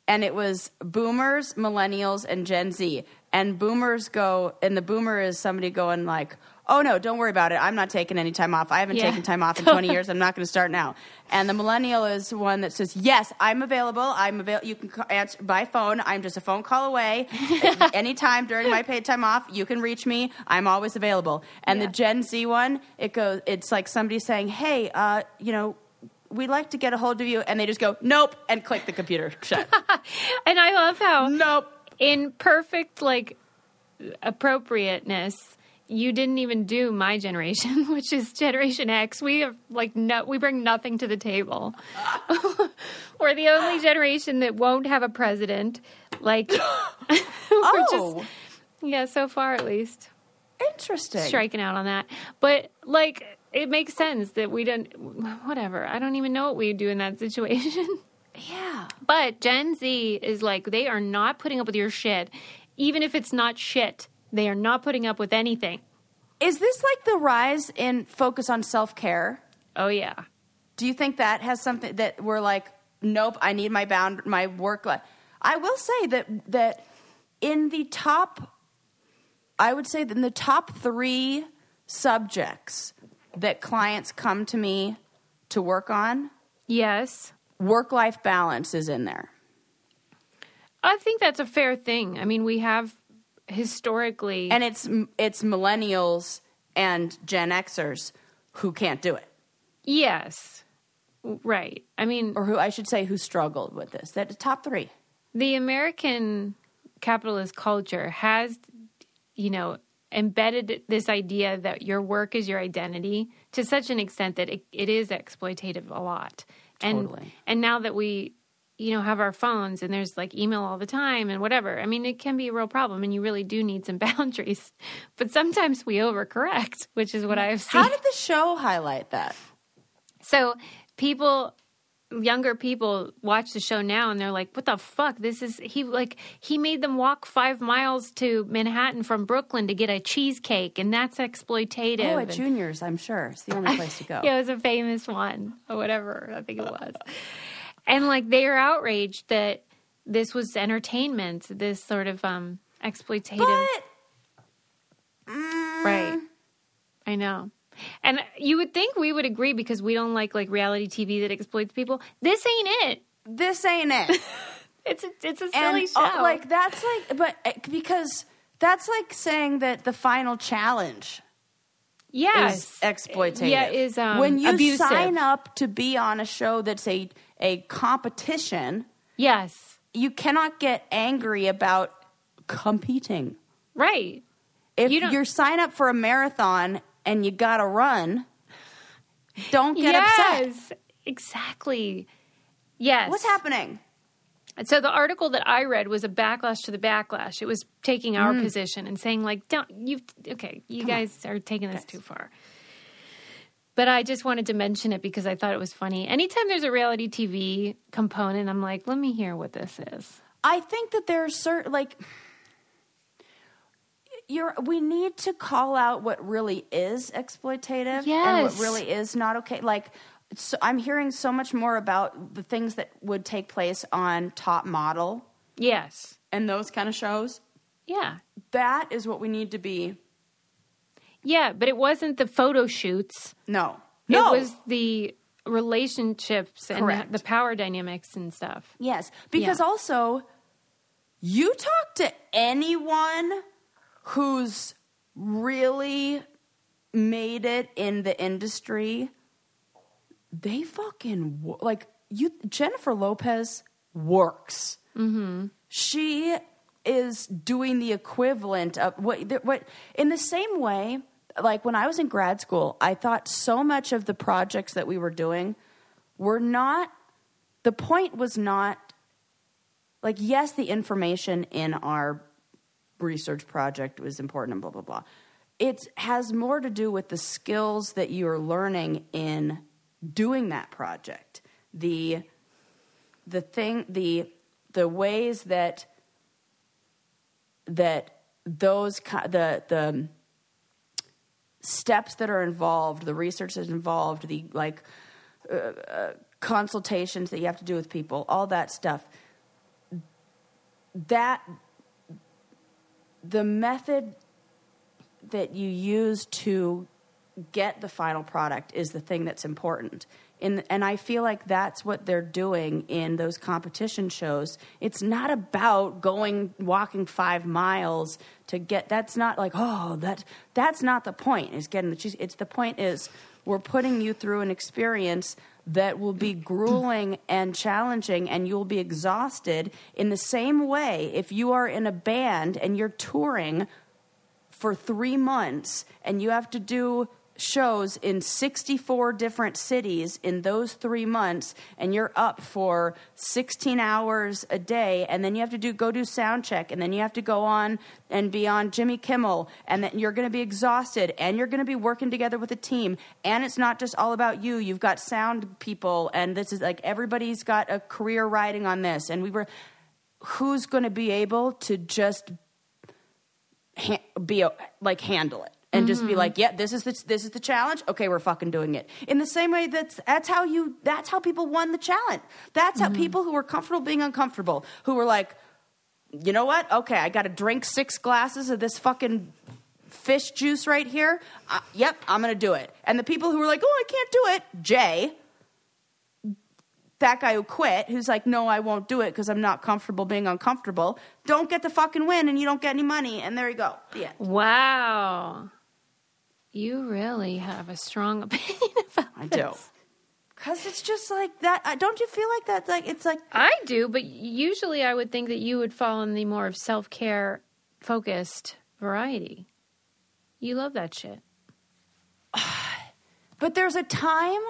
and it was boomers, millennials and Gen Z. And boomers go and the boomer is somebody going like, "Oh no, don't worry about it. I'm not taking any time off. I haven't Yeah. taken time off in [LAUGHS] 20 years. I'm not going to start now." And the millennial is one that says, "Yes, I'm available. I'm available. You can ca- answer by phone. I'm just a phone call away. [LAUGHS] Anytime during my paid time off, you can reach me. I'm always available." And Yeah. the Gen Z one, it goes it's like somebody saying, "Hey, uh, you know, we'd like to get a hold of you." And they just go, "Nope," and click the computer [LAUGHS] shut. and I love how nope. in perfect like appropriateness you didn't even do my generation [LAUGHS] which is generation x. We have like no we bring nothing to the table. [LAUGHS] We're the only generation that won't have a president. Like [LAUGHS] we're Oh, just yeah so far at least. Interesting. striking out on that. But like it makes sense that we don't whatever. I don't even know what we do in that situation. Yeah. But Gen Z is like, they are not putting up with your shit. Even if it's not shit, they are not putting up with anything. Is this like the rise in focus on self care? Oh, yeah. Do you think that has something that we're like, nope, I need my bound my work life? I will say that that in the top, I would say that in the top three subjects that clients come to me to work on, Yes. work life balance is in there. I think that's a fair thing. I mean, we have historically. And it's it's millennials and Gen Xers who can't do it. yes. Right. I mean, Or who I should say who struggled with this. That top three. the American capitalist culture has, you know, embedded this idea that your work is your identity to such an extent that it, it is exploitative a lot. And and now that we, you know, have our phones and there's like email all the time and whatever. I mean, it can be a real problem, and you really do need some [LAUGHS] boundaries. But sometimes we overcorrect, which is what I've seen. How did the show highlight that? So people younger people watch the show now and they're like what the fuck this is he like he made them walk five miles to manhattan from brooklyn to get a cheesecake and that's exploitative Oh, at And- Junior's, I'm sure. It's the only place to go. [LAUGHS] yeah, it was a famous one or whatever I think it was. And like they are outraged that this was entertainment. This sort of um, exploitative. But Right. I know. And you would think we would agree because we don't like like reality TV that exploits people. This ain't it. this ain't it. [LAUGHS] It's a it's a and silly uh, show. like that's like, but uh, because that's like saying that the final challenge yes, is exploitative. Yeah, is um, when you abusive. sign up to be on a show that's a a competition, Yes, you cannot get angry about competing. right. If you you're sign up for a marathon and you got to run, don't get yes, upset. exactly. Yes. What's happening? So the article that I read was a backlash to the backlash. It was taking our Mm. position and saying like, "Don't you? Okay, you guys are taking this too far." But I just wanted to mention it because I thought it was funny. Anytime there's a reality TV component, I'm like, let me hear what this is. I think that there's certain like you're we need to call out what really is exploitative and what really is not okay. Like so I'm hearing so much more about the things that would take place on Top Model Yes. and those kind of shows. Yeah. That is what we need to be. Yeah, but it wasn't the photo shoots. No. No. It was the relationships and the, Correct. the power dynamics and stuff. Yes, because Yeah. also you talk to anyone who's really made it in the industry, they fucking like you. Jennifer Lopez works. Mm-hmm. She is doing the equivalent of what what in the same way. Like when I was in grad school, I thought so much of the projects that we were doing were not. The point was not like yes, the information in our research project was important and blah blah blah. It has more to do with the skills that you're learning in doing that project. The the thing the the ways that that those the the steps that are involved, the research that's involved, the like uh, uh, consultations that you have to do with people, all that stuff. That the method that you use to get the final product is the thing that's important. In, and I feel like that's what they're doing in those competition shows. It's not about going walking five miles to get. That's not like oh that that's not the point. Is getting the cheese. It's the point is we're putting you through an experience that will be grueling and challenging and you'll be exhausted in the same way if you are in a band and you're touring for three months and you have to do shows in 64 different cities in those three months and you're up for 16 hours a day and then you have to do go do sound check and then you have to go on and be on jimmy kimmel and then you're going to be exhausted and you're going to be working together with a team and it's not just all about you. You've got sound people and this is like everybody's got a career riding on this and we were who's going to be able to just be a, like handle it and just be like, yeah, this is the, this is the challenge. Okay, we're fucking doing it. In the same way that's that's how you that's how people won the challenge. That's how people who were comfortable being uncomfortable, who were like, you know what? Okay, I got to drink six glasses of this fucking fish juice right here. Uh, yep, I'm gonna do it. And the people who were like, oh, I can't do it, Jay. That guy who quit, who's like, no, I won't do it because I'm not comfortable being uncomfortable, don't get the fucking win and you don't get any money. And there you go. The end. Wow. You really have a strong [LAUGHS] opinion about I do. Because it's just like that. uh, Don't you feel like that? Like it's like I do, but usually I would think that you would fall in the more of self care focused variety. You love that shit. [SIGHS] But there's a time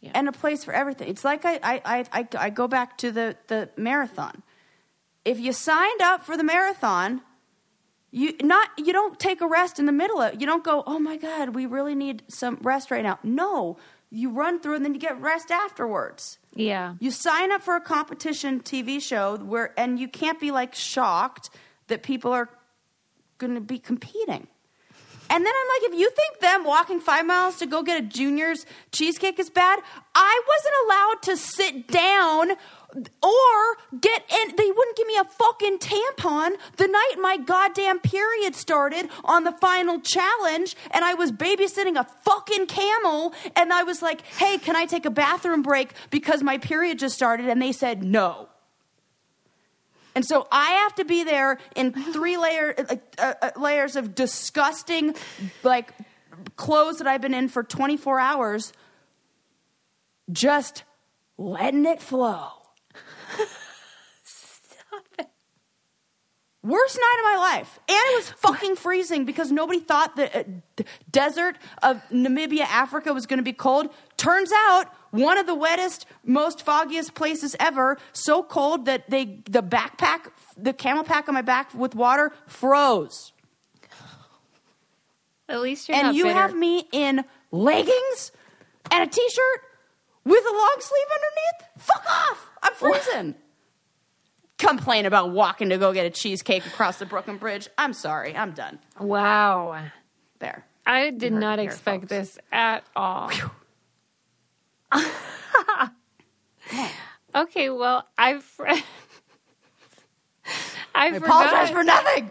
Yeah. and a place for everything. It's like I, I, I, I, I go back to the, the marathon. If you signed up for the marathon, you not you don't take a rest in the middle of you don't go, oh my God, we really need some rest right now. No. You run through and then you get rest afterwards. Yeah. You sign up for a competition TV show where and you can't be like shocked that people are going to be competing. And then I'm like, if you think them walking five miles to go get a junior's cheesecake is bad, I wasn't allowed to sit down or get in they wouldn't give me a fucking tampon the night my goddamn period started on the final challenge and I was babysitting a fucking camel and I was like, "Hey, can I take a bathroom break because my period just started?" and they said no. And so I have to be there in three layer, uh, uh, layers of disgusting, like clothes that I've been in for 24 hours, just letting it flow. [LAUGHS] Worst night of my life. And it was fucking freezing because nobody thought the uh, d- desert of Namibia, Africa was going to be cold. Turns out, one of the wettest, most foggiest places ever, so cold that they the backpack, the camel pack on my back with water froze. At least you're not. and you bitter. have me in leggings and a t-shirt with a long sleeve underneath? Fuck off. I'm freezing. Complain about walking to go get a cheesecake across the Brooklyn Bridge. I'm sorry. I'm done. Wow. There. I did not expect this at all. [LAUGHS] okay, well, I've [LAUGHS] I I apologize for nothing.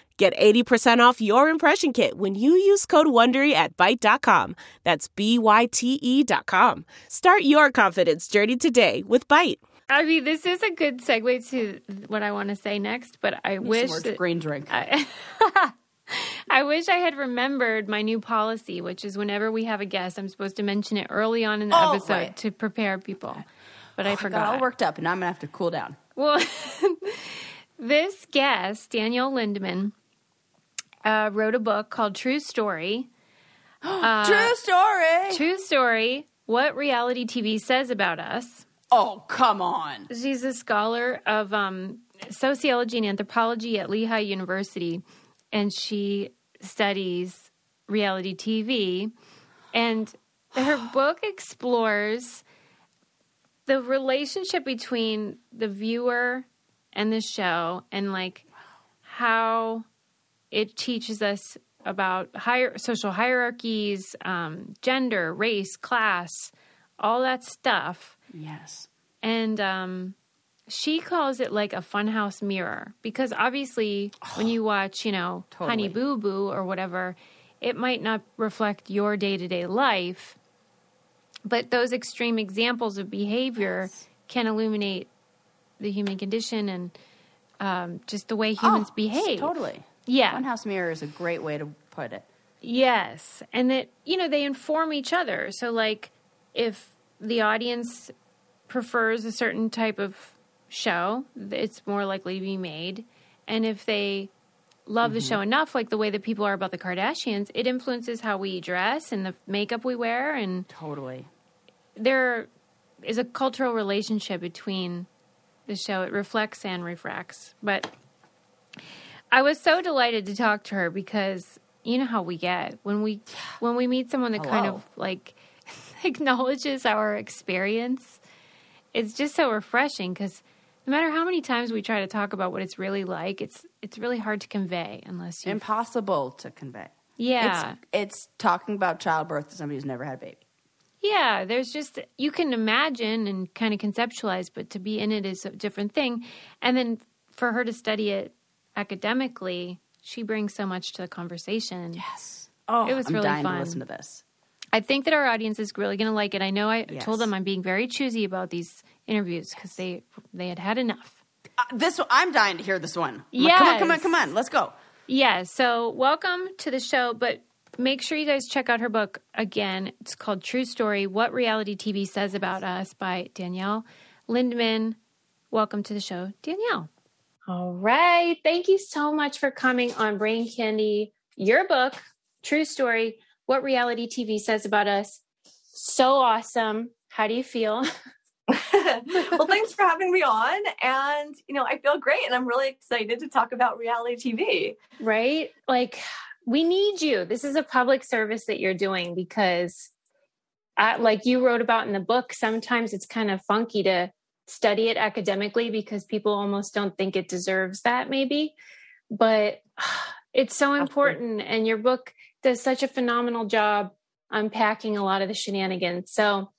Get 80% off your impression kit when you use code WONDERY at Byte.com. That's B-Y-T-E dot com. Start your confidence journey today with Byte. I mean, this is a good segue to what I want to say next, but I wish Some more that- green drink. I, [LAUGHS] I wish I had remembered my new policy, which is whenever we have a guest, I'm supposed to mention it early on in the Oh, episode right. to prepare people. But I oh I got forgot. all worked up, and now I'm gonna have to cool down. Well, [LAUGHS] this guest, Danielle Lindemann, uh, wrote a book called True Story. [GASPS] True story. True Story What Reality TV Says About Us. oh, come on. She's a scholar of um, sociology and anthropology at Lehigh University, and she studies reality TV. And her [SIGHS] book explores the relationship between the viewer and the show, and like how it teaches us about higher social hierarchies, um, gender, race, class, all that stuff Yes. and um, she calls it like a funhouse mirror because obviously [SIGHS] when you watch you know honey boo boo or whatever it might not reflect your day-to-day life but those extreme examples of behavior can illuminate the human condition and um, just the way humans Oh, behave Totally. Yeah Funhouse mirror is a great way to put it. Yes, and that you know they inform each other. So like if the audience prefers a certain type of show, it's more likely to be made. And if they love the mm-hmm. show enough like the way that people are about the Kardashians, it influences how we dress and the makeup we wear and Totally. there is a cultural relationship between the show. It reflects and refracts. But I was so delighted to talk to her because you know how we get when we when we meet someone that kind of like [LAUGHS] acknowledges our experience. It's just so refreshing because no matter how many times we try to talk about what it's really like, it's it's really hard to convey unless you Impossible to convey. yeah. It's, it's talking about childbirth to somebody who's never had a baby. Yeah, there's just you can imagine and kind of conceptualize, but to be in it is a different thing. And then for her to study it academically, she brings so much to the conversation. Yes. Oh, It was I'm really dying fun. to listen to this. I think that our audience is really going to like it. I know I Yes. told them I'm being very choosy about these interviews because they they had had enough. Uh, this one, I'm dying to hear this one. Come on, Come on, come on, come on. Let's go. Yeah, so welcome to the show, but make sure you guys check out her book again. It's called True Story What Reality TV Says About Us by Danielle Lindemann. Welcome to the show, Danielle. All right. Thank you so much for coming on Brain Candy. Your book, True Story What Reality TV Says About Us. So awesome. How do you feel? [LAUGHS] well, thanks for having me on. And, you know, I feel great and I'm really excited to talk about reality TV. Right? Like, we need you. This is a public service that you're doing because, uh, like you wrote about in the book, sometimes it's kind of funky to study it academically because people almost don't think it deserves that, maybe. But [SIGHS] it's so important. And your book does such a phenomenal job unpacking a lot of the shenanigans. So,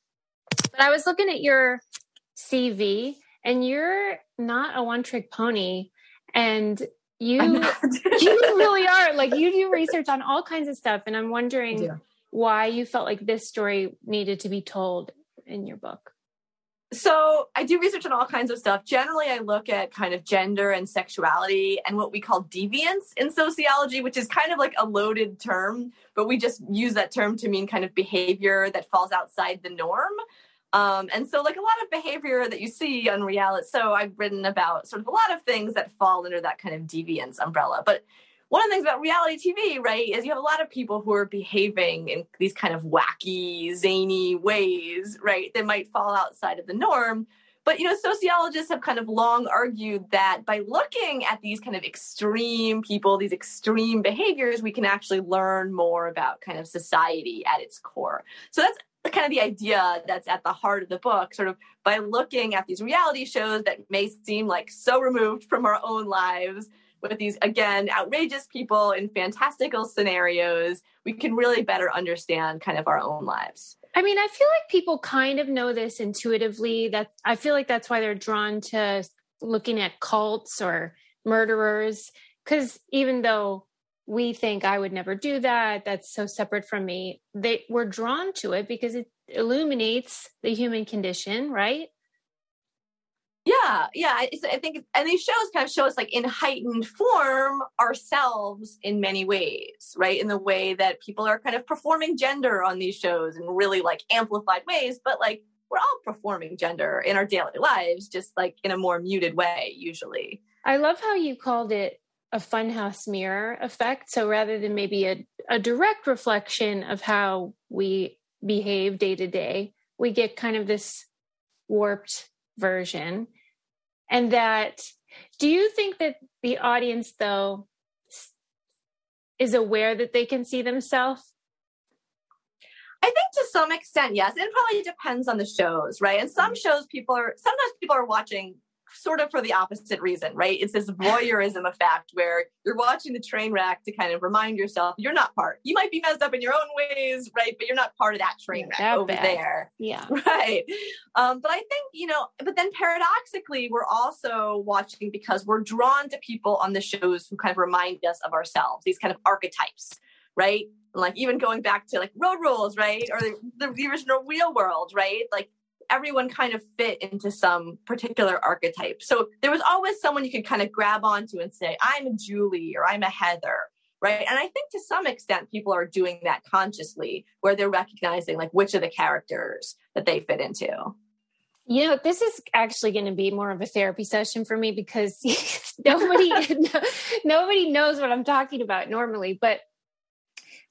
but I was looking at your CV and you're not a one trick pony and you [LAUGHS] you really are like you do research on all kinds of stuff and I'm wondering why you felt like this story needed to be told in your book. So I do research on all kinds of stuff. Generally, I look at kind of gender and sexuality and what we call deviance in sociology, which is kind of like a loaded term, but we just use that term to mean kind of behavior that falls outside the norm. Um, and so, like a lot of behavior that you see on reality. So, I've written about sort of a lot of things that fall under that kind of deviance umbrella. But one of the things about reality TV, right, is you have a lot of people who are behaving in these kind of wacky, zany ways, right, that might fall outside of the norm. But you know, sociologists have kind of long argued that by looking at these kind of extreme people, these extreme behaviors, we can actually learn more about kind of society at its core. So that's kind of the idea that's at the heart of the book sort of by looking at these reality shows that may seem like so removed from our own lives with these again outrageous people in fantastical scenarios we can really better understand kind of our own lives i mean i feel like people kind of know this intuitively that i feel like that's why they're drawn to looking at cults or murderers because even though we think I would never do that. That's so separate from me. They were drawn to it because it illuminates the human condition, right? Yeah, yeah. I, I think, and these shows kind of show us like in heightened form ourselves in many ways, right? In the way that people are kind of performing gender on these shows in really like amplified ways, but like we're all performing gender in our daily lives, just like in a more muted way, usually. I love how you called it a funhouse mirror effect. So rather than maybe a, a direct reflection of how we behave day to day, we get kind of this warped version. And that, do you think that the audience, though, is aware that they can see themselves? I think to some extent, yes. It probably depends on the shows, right? And some mm-hmm. shows people are sometimes people are watching sort of for the opposite reason, right? It's this voyeurism effect where you're watching the train wreck to kind of remind yourself you're not part. You might be messed up in your own ways, right? But you're not part of that train wreck that over bad. there. Yeah. [LAUGHS] Right. Um, but I think, you know, but then paradoxically, we're also watching because we're drawn to people on the shows who kind of remind us of ourselves, these kind of archetypes, right? like even going back to like road rules, right? Or the, the original real world, right? Like everyone kind of fit into some particular archetype. So there was always someone you could kind of grab onto and say, I'm a Julie or I'm a Heather. Right. And I think to some extent people are doing that consciously where they're recognizing like which of the characters that they fit into. You know, this is actually going to be more of a therapy session for me because [LAUGHS] nobody [LAUGHS] nobody knows what I'm talking about normally, but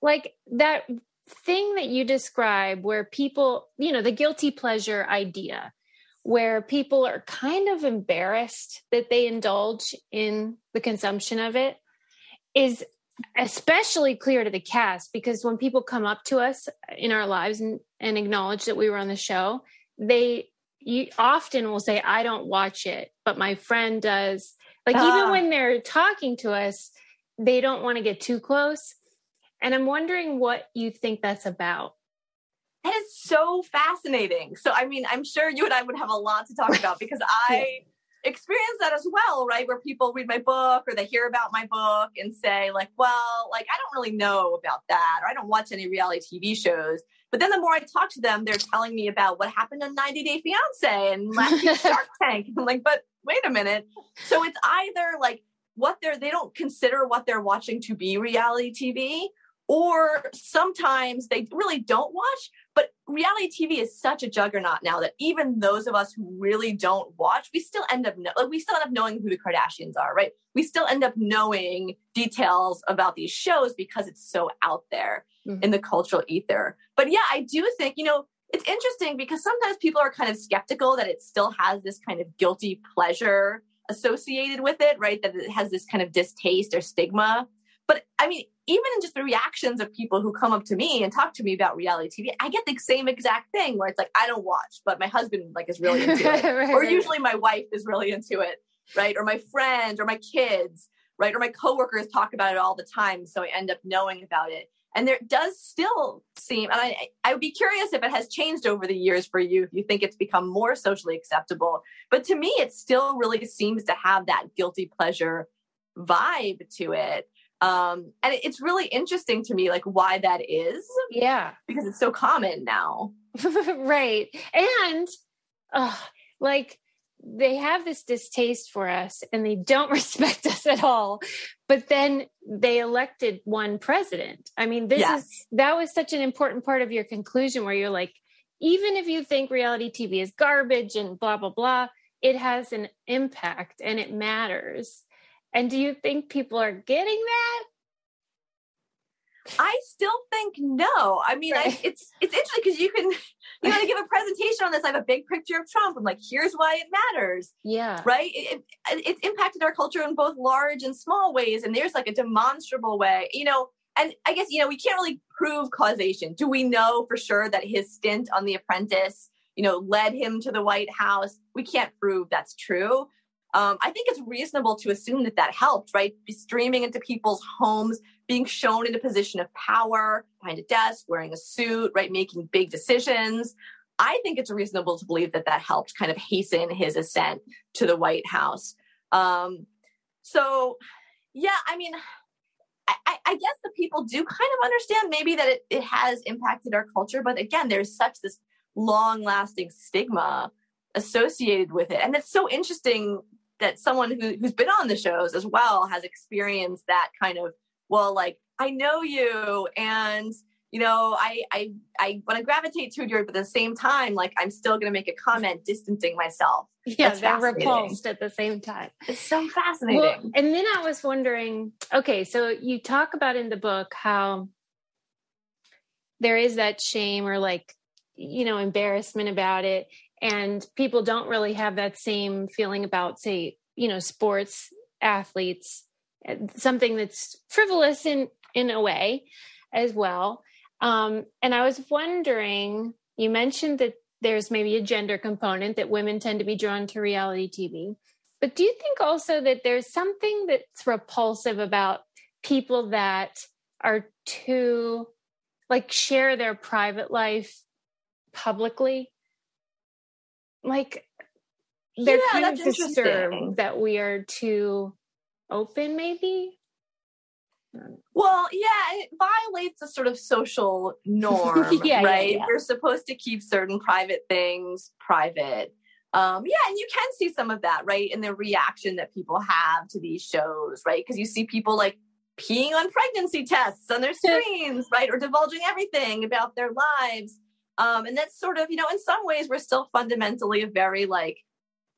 like that thing that you describe where people, you know, the guilty pleasure idea, where people are kind of embarrassed that they indulge in the consumption of it, is especially clear to the cast because when people come up to us in our lives and, and acknowledge that we were on the show, they you often will say, I don't watch it, but my friend does. Like, even ah. when they're talking to us, they don't want to get too close and I'm wondering what you think that's about. That is so fascinating. So, I mean, I'm sure you and I would have a lot to talk about because [LAUGHS] I experience that as well, right? Where people read my book or they hear about my book and say, like, well, like, I don't really know about that, or I don't watch any reality TV shows. But then the more I talk to them, they're telling me about what happened on 90 Day Fiance and last [LAUGHS] Shark Tank. I'm like, but wait a minute. So it's either like what they're, they don't consider what they're watching to be reality TV, or sometimes they really don't watch but reality tv is such a juggernaut now that even those of us who really don't watch we still end up know, like we still end up knowing who the kardashians are right we still end up knowing details about these shows because it's so out there mm-hmm. in the cultural ether but yeah i do think you know it's interesting because sometimes people are kind of skeptical that it still has this kind of guilty pleasure associated with it, right? That it has this kind of distaste or stigma. But I mean, even in just the reactions of people who come up to me and talk to me about reality TV, I get the same exact thing where it's like I don't watch, but my husband like is really into it, [LAUGHS] Right, or right. usually my wife is really into it, right? Or my friends or my kids, right? Or my coworkers talk about it all the time, so I end up knowing about it. And there does still seem, and I, I would be curious if it has changed over the years for you, if you think it's become more socially acceptable. But to me, it still really seems to have that guilty pleasure vibe to it. Um, and it's really interesting to me, like why that is, Yeah. because it's so common now. [LAUGHS] right. And uh, like they have this distaste for us and they don't [LAUGHS] respect us at all. But then they elected one president. I mean, this Yes. is that was such an important part of your conclusion where you're like, even if you think reality TV is garbage and blah, blah, blah, it has an impact and it matters. And do you think people are getting that? I still think no. I mean, I, it's it's interesting because you can you know to give a presentation on this. I have a big picture of Trump. I'm like, here's why it matters. Yeah. right? It, it, it's impacted our culture in both large and small ways, and there's like a demonstrable way, you know. And I guess you know we can't really prove causation. Do we know for sure that his stint on The Apprentice, you know, led him to the White House? We can't prove that's true. Um, I think it's reasonable to assume that that helped, right? Streaming into people's homes, being shown in a position of power behind a desk, wearing a suit, right, making big decisions. I think it's reasonable to believe that that helped kind of hasten his ascent to the White House. Um, so, yeah, I mean, I, I, I guess the people do kind of understand maybe that it, it has impacted our culture, but again, there's such this long lasting stigma associated with it. And it's so interesting that someone who, who's been on the shows as well has experienced that kind of, well, like, I know you and you know, I I I want to gravitate to you, but at the same time, like I'm still going to make a comment distancing myself. Yeah, That's they're repulsed at the same time. It's so fascinating. Well, and then I was wondering okay, so you talk about in the book how there is that shame or like, you know, embarrassment about it. And people don't really have that same feeling about, say, you know, sports athletes, uh, something that's frivolous in, in a way as well. Um, and I was wondering, you mentioned that there's maybe a gender component that women tend to be drawn to reality TV. But do you think also that there's something that's repulsive about people that are too like share their private life publicly? Like they're Yeah, kind of disturbed that we are too open, maybe. Well, yeah, it violates a sort of social norm, [LAUGHS] Yeah, yeah, right? yeah. We're supposed to keep certain private things private. Um, yeah, and you can see some of that, right, in the reaction that people have to these shows, right? Because you see people like peeing on pregnancy tests on their [LAUGHS] screens, right, or divulging everything about their lives. Um, and that's sort of, you know, in some ways, we're still fundamentally a very like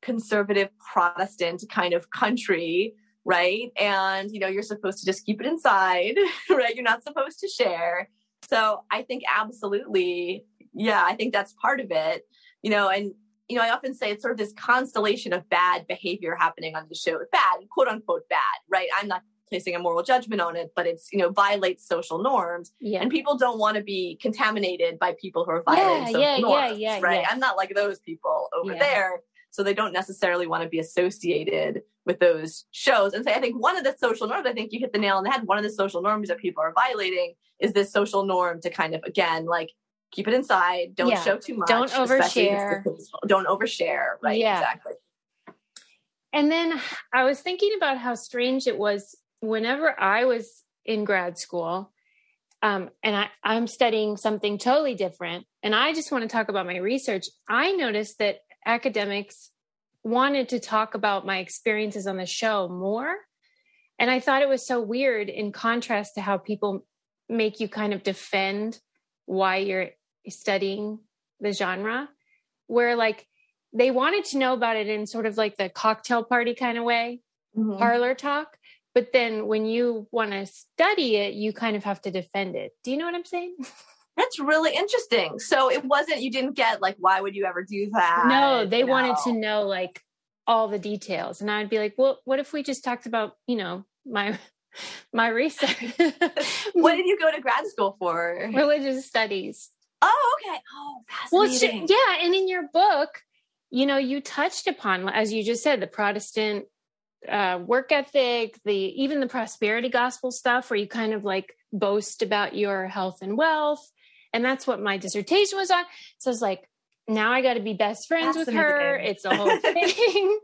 conservative Protestant kind of country, right? And, you know, you're supposed to just keep it inside, [LAUGHS] right? You're not supposed to share. So I think absolutely, yeah, I think that's part of it, you know, and, you know, I often say it's sort of this constellation of bad behavior happening on the show. Bad, quote unquote bad, right? I'm not placing a moral judgment on it, but it's, you know, violates social norms. Yeah. And people don't want to be contaminated by people who are Yeah, violating social yeah, yeah, norms, yeah, right? yeah. I'm not like those people over Yeah. there. So they don't necessarily want to be associated with those shows. And so I think one of the social norms, I think you hit the nail on the head. One of the social norms that people are violating is this social norm to kind of, again, like keep it inside, don't Yeah. show too much. Don't overshare. Don't overshare. Right. Yeah. Exactly. And then I was thinking about how strange it was whenever I was in grad school, um, and I, I'm studying something totally different, and I just want to talk about my research. I noticed that academics wanted to talk about my experiences on the show more. And I thought it was so weird in contrast to how people make you kind of defend why you're studying the genre, where like they wanted to know about it in sort of like the cocktail party kind of way, Mhm. parlor talk. But then when you want to study it, you kind of have to defend it. Do you know what I'm saying? [LAUGHS] That's really interesting. So it wasn't you didn't get like why would you ever do that? No, they wanted to know like all the details. And I'd be like, well, what if we just talked about, you know, my [LAUGHS] my research. [LAUGHS] What did you go to grad school for? religious studies. Oh, okay. Oh, Well, fascinating. yeah, and in your book, you know, you touched upon, as you just said, the Protestant uh, work ethic, the even the prosperity gospel stuff, where you kind of like boast about your health and wealth, and that's what my dissertation was on. So it's like, now I got to be best friends with her. It's a whole [LAUGHS] thing.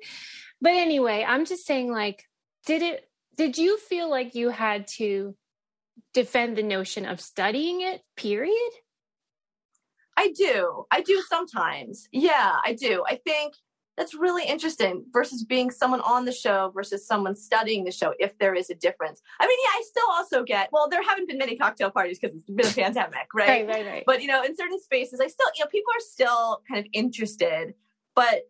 but anyway, I'm just saying, like, did it? Did you feel like you had to defend the notion of studying it? Period. I do. I do sometimes. Yeah, I do. I think that's really interesting versus being someone on the show versus someone studying the show, if there is a difference. I mean, yeah, I still also get, well, there haven't been many cocktail parties because it's been a pandemic, [LAUGHS] right? right, right. right. But, you know, in certain spaces, I still, you know, people are still kind of interested, but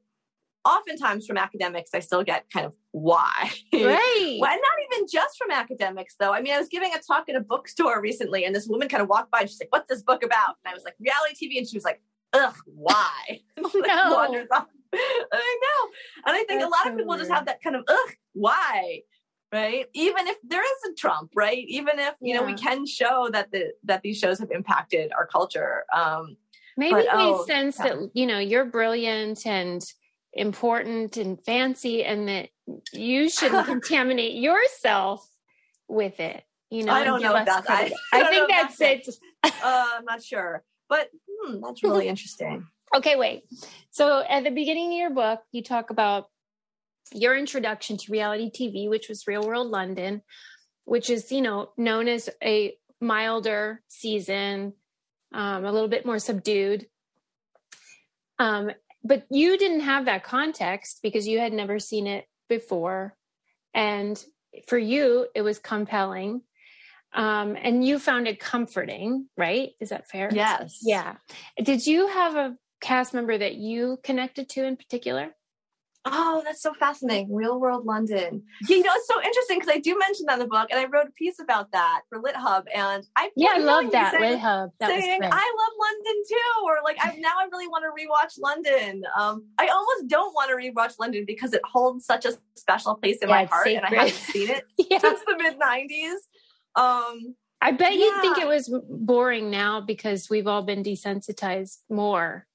oftentimes from academics, I still get kind of why. Right. [LAUGHS] Well, and not even just from academics, though. I mean, I was giving a talk at a bookstore recently, and this woman kind of walked by and she's like, What's this book about? And I was like, Reality TV. And she was like, Ugh, why? [LAUGHS] Like, No. wanders off. [LAUGHS] I know. And I think a lot so of people just have that kind of, Ugh, why? Right. Even if there is a Trump, right? Even if, you know, we can show that the that these shows have impacted our culture. Um, Maybe But, it made oh, sense yeah. that you know you're brilliant and important and fancy, and that you shouldn't [LAUGHS] contaminate yourself with it. You know, I don't know that's- credit. [LAUGHS] I I, think that's that's it. uh, I'm not sure. But hmm, that's really interesting. Okay, wait. So at the beginning of your book, you talk about your introduction to reality TV, which was Real World London, which is, you know, known as a milder season, um, a little bit more subdued. Um, but you didn't have that context because you had never seen it before. And for you, it was compelling. Um, and you found it comforting, right? Is that fair? Yes. Yeah. Did you have a cast member that you connected to in particular? Oh, that's so fascinating. Real world London. Yeah, you know, it's so interesting because I do mention that in the book, and I wrote a piece about that for Lit Hub. And I Yeah, I love that. saying- Lit Hub. That saying. I love London too, or like I now I really want to rewatch London. Um, I almost don't want to rewatch London because it holds such a special place in Yeah, my heart, and I haven't seen it [LAUGHS] yeah. since the mid '90s. Um, I bet you think it was boring now because we've all been desensitized more.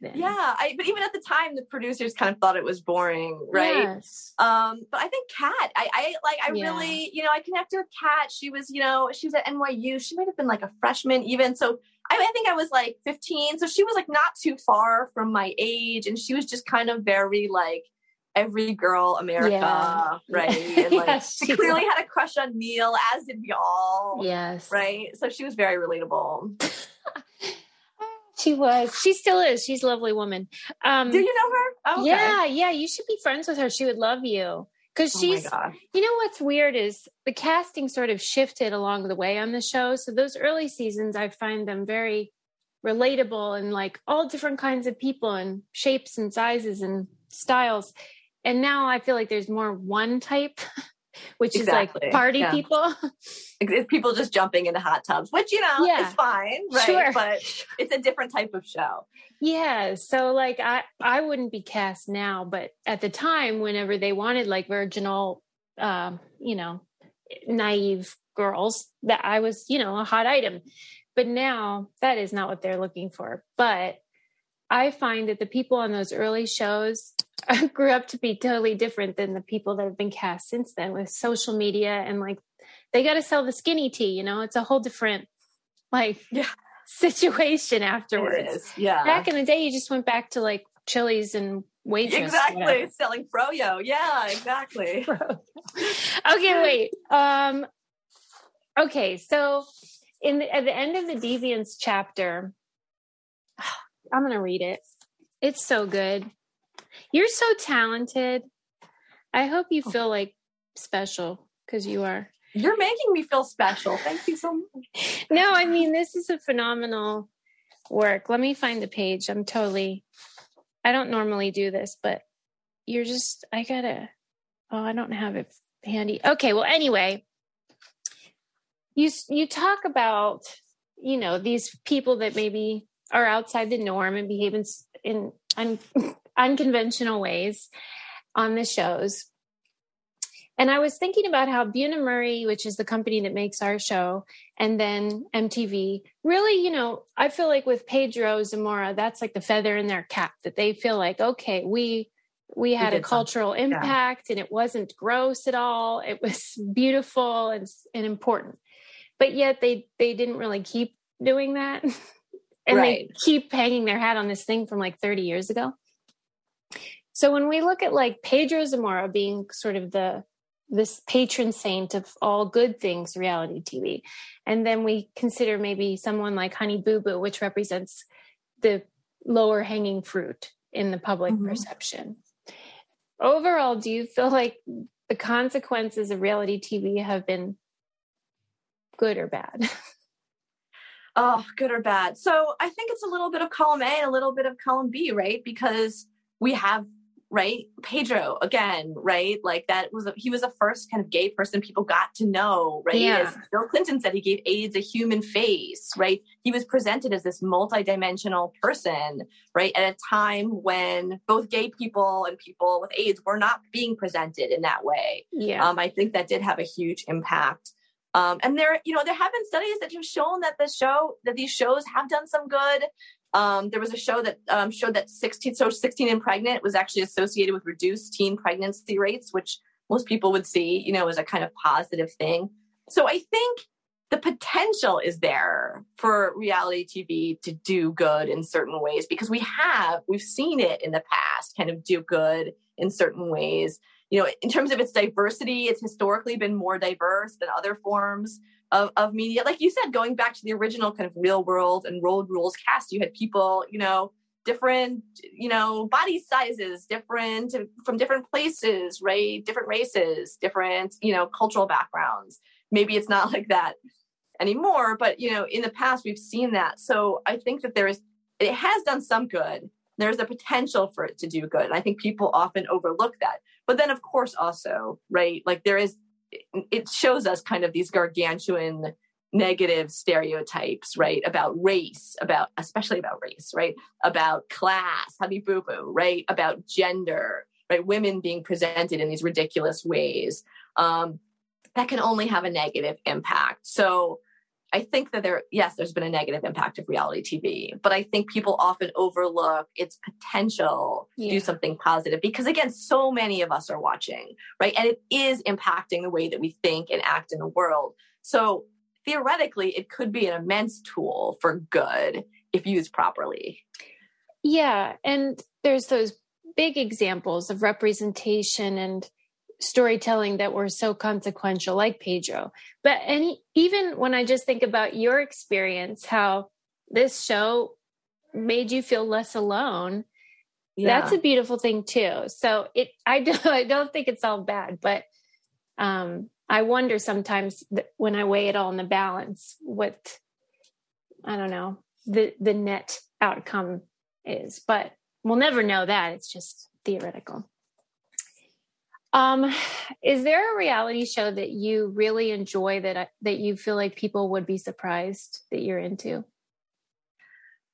Then. yeah, I, but even at the time, the producers kind of thought it was boring, right? Yes. Um, but I think Kat, I, I like, I Yeah. really, you know, I connected with Kat. She was, you know, she was at NYU. She might have been like a freshman even. So I, I think I was like 15. So she was like not too far from my age. And she was just kind of very like every girl America, Yeah. [LAUGHS] right? And [LAUGHS] like Yes, she she clearly had a crush on Neil, as did we all. Yes. Right. So she was very relatable. [LAUGHS] She was. She still is. She's a lovely woman. Um, Do you know her? Oh, okay. Yeah, yeah. You should be friends with her. She would love you because Oh she's God. You know what's weird is the casting sort of shifted along the way on the show. So those early seasons, I find them very relatable and like all different kinds of people and shapes and sizes and styles. And now I feel like there's more one type, [LAUGHS] which Exactly, is like party yeah. people. [LAUGHS] It's people just jumping into hot tubs, which you know Yeah. is fine, right? Sure. But it's a different type of show. yeah. So like I I wouldn't be cast now, but at the time, whenever they wanted like virginal, um, you know, naive girls, that I was you know a hot item. But now that is not what they're looking for. But I find that the people on those early shows [LAUGHS] grew up to be totally different than the people that have been cast since then with social media and like they got to sell the skinny tea, you know, it's a whole different like Yeah. [LAUGHS] situation afterwards. Yeah. Back in the day, you just went back to like Chili's and waitress. exactly selling froyo. Yeah, exactly. [LAUGHS] okay, wait. Um, okay, so in the, at the end of the Deviants chapter, I'm gonna read it. It's so good. You're so talented. I hope you oh. feel like special because you are. You're making me feel special. Thank you so much. [LAUGHS] No, I mean this is a phenomenal work. Let me find the page. I'm totally. I don't normally do this, but you're just. I gotta. Oh, I don't have it handy. Okay. Well, anyway, you you talk about you know, these people that maybe are outside the norm and behave in, in un, unconventional ways on the shows. And I was thinking about how Bunim/Murray, which is the company that makes our show, and then MTV, really, you know, I feel like with Pedro Zamora, that's like the feather in their cap that they feel like, okay, we we had we a cultural something. impact yeah. and it wasn't gross at all. It was beautiful and, and important. But yet they they didn't really keep doing that. [LAUGHS] and right. they keep hanging their hat on this thing from like 30 years ago. So when we look at like Pedro Zamora being sort of the this patron saint of all good things reality TV, and then we consider maybe someone like Honey Boo Boo, which represents the lower hanging fruit in the public mm-hmm. perception. Overall, do you feel like the consequences of reality TV have been good or bad? [LAUGHS] oh, good or bad. So I think it's a little bit of column A and a little bit of column B, right? Because we have right pedro again right like that was a, he was the first kind of gay person people got to know right yeah. as bill clinton said he gave aids a human face right he was presented as this multidimensional person right at a time when both gay people and people with aids were not being presented in that way yeah um, i think that did have a huge impact um, and there, you know, there have been studies that have shown that the show, that these shows have done some good. Um, there was a show that um, showed that 16, so 16 and pregnant was actually associated with reduced teen pregnancy rates, which most people would see, you know, as a kind of positive thing. So I think the potential is there for reality TV to do good in certain ways because we have, we've seen it in the past kind of do good in certain ways. You know, in terms of its diversity, it's historically been more diverse than other forms of, of media. Like you said, going back to the original kind of real world and road rules cast, you had people, you know, different, you know, body sizes, different from different places, right? Different races, different, you know, cultural backgrounds. Maybe it's not [LAUGHS] like that anymore, but you know, in the past we've seen that. So I think that there is it has done some good. There's a potential for it to do good. And I think people often overlook that. But then of course also, right? Like there is it shows us kind of these gargantuan negative stereotypes, right? About race, about especially about race, right? About class, honey boo boo, right? About gender, right? Women being presented in these ridiculous ways. Um, that can only have a negative impact. So I think that there, yes, there's been a negative impact of reality TV, but I think people often overlook its potential yeah. to do something positive because, again, so many of us are watching, right? And it is impacting the way that we think and act in the world. So theoretically, it could be an immense tool for good if used properly. Yeah. And there's those big examples of representation and storytelling that were so consequential, like Pedro. But any even when I just think about your experience, how this show made you feel less alone. Yeah. That's a beautiful thing too. So it, I [LAUGHS] don't, I don't think it's all bad, but um, I wonder sometimes when I weigh it all in the balance, what I don't know the the net outcome is. But we'll never know that. It's just theoretical. Um, is there a reality show that you really enjoy that that you feel like people would be surprised that you're into?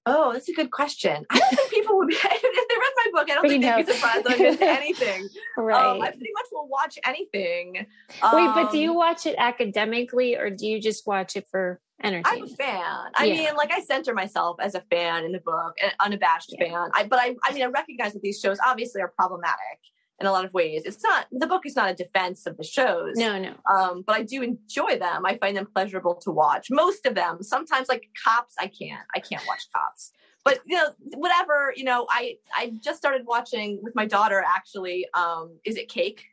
Oh, that's a good question. I don't think people would be [LAUGHS] if they read my book. I don't think they'd be surprised I'm into anything. right. [LAUGHS] Um, I pretty much will watch anything. Wait, but do you um, watch it academically or do you just watch it for entertainment? I'm a fan. I yeah. mean, like I center myself as a fan in the book, an unabashed yeah. fan. I, but I, I mean, I recognize that these shows obviously are problematic in a lot of ways. It's not the book is not a defense of the shows. No, no. Um, but I do enjoy them. I find them pleasurable to watch. Most of them. Sometimes like cops, I can't. I can't watch cops. But you know, whatever, you know, I I just started watching with my daughter actually, um, is it cake?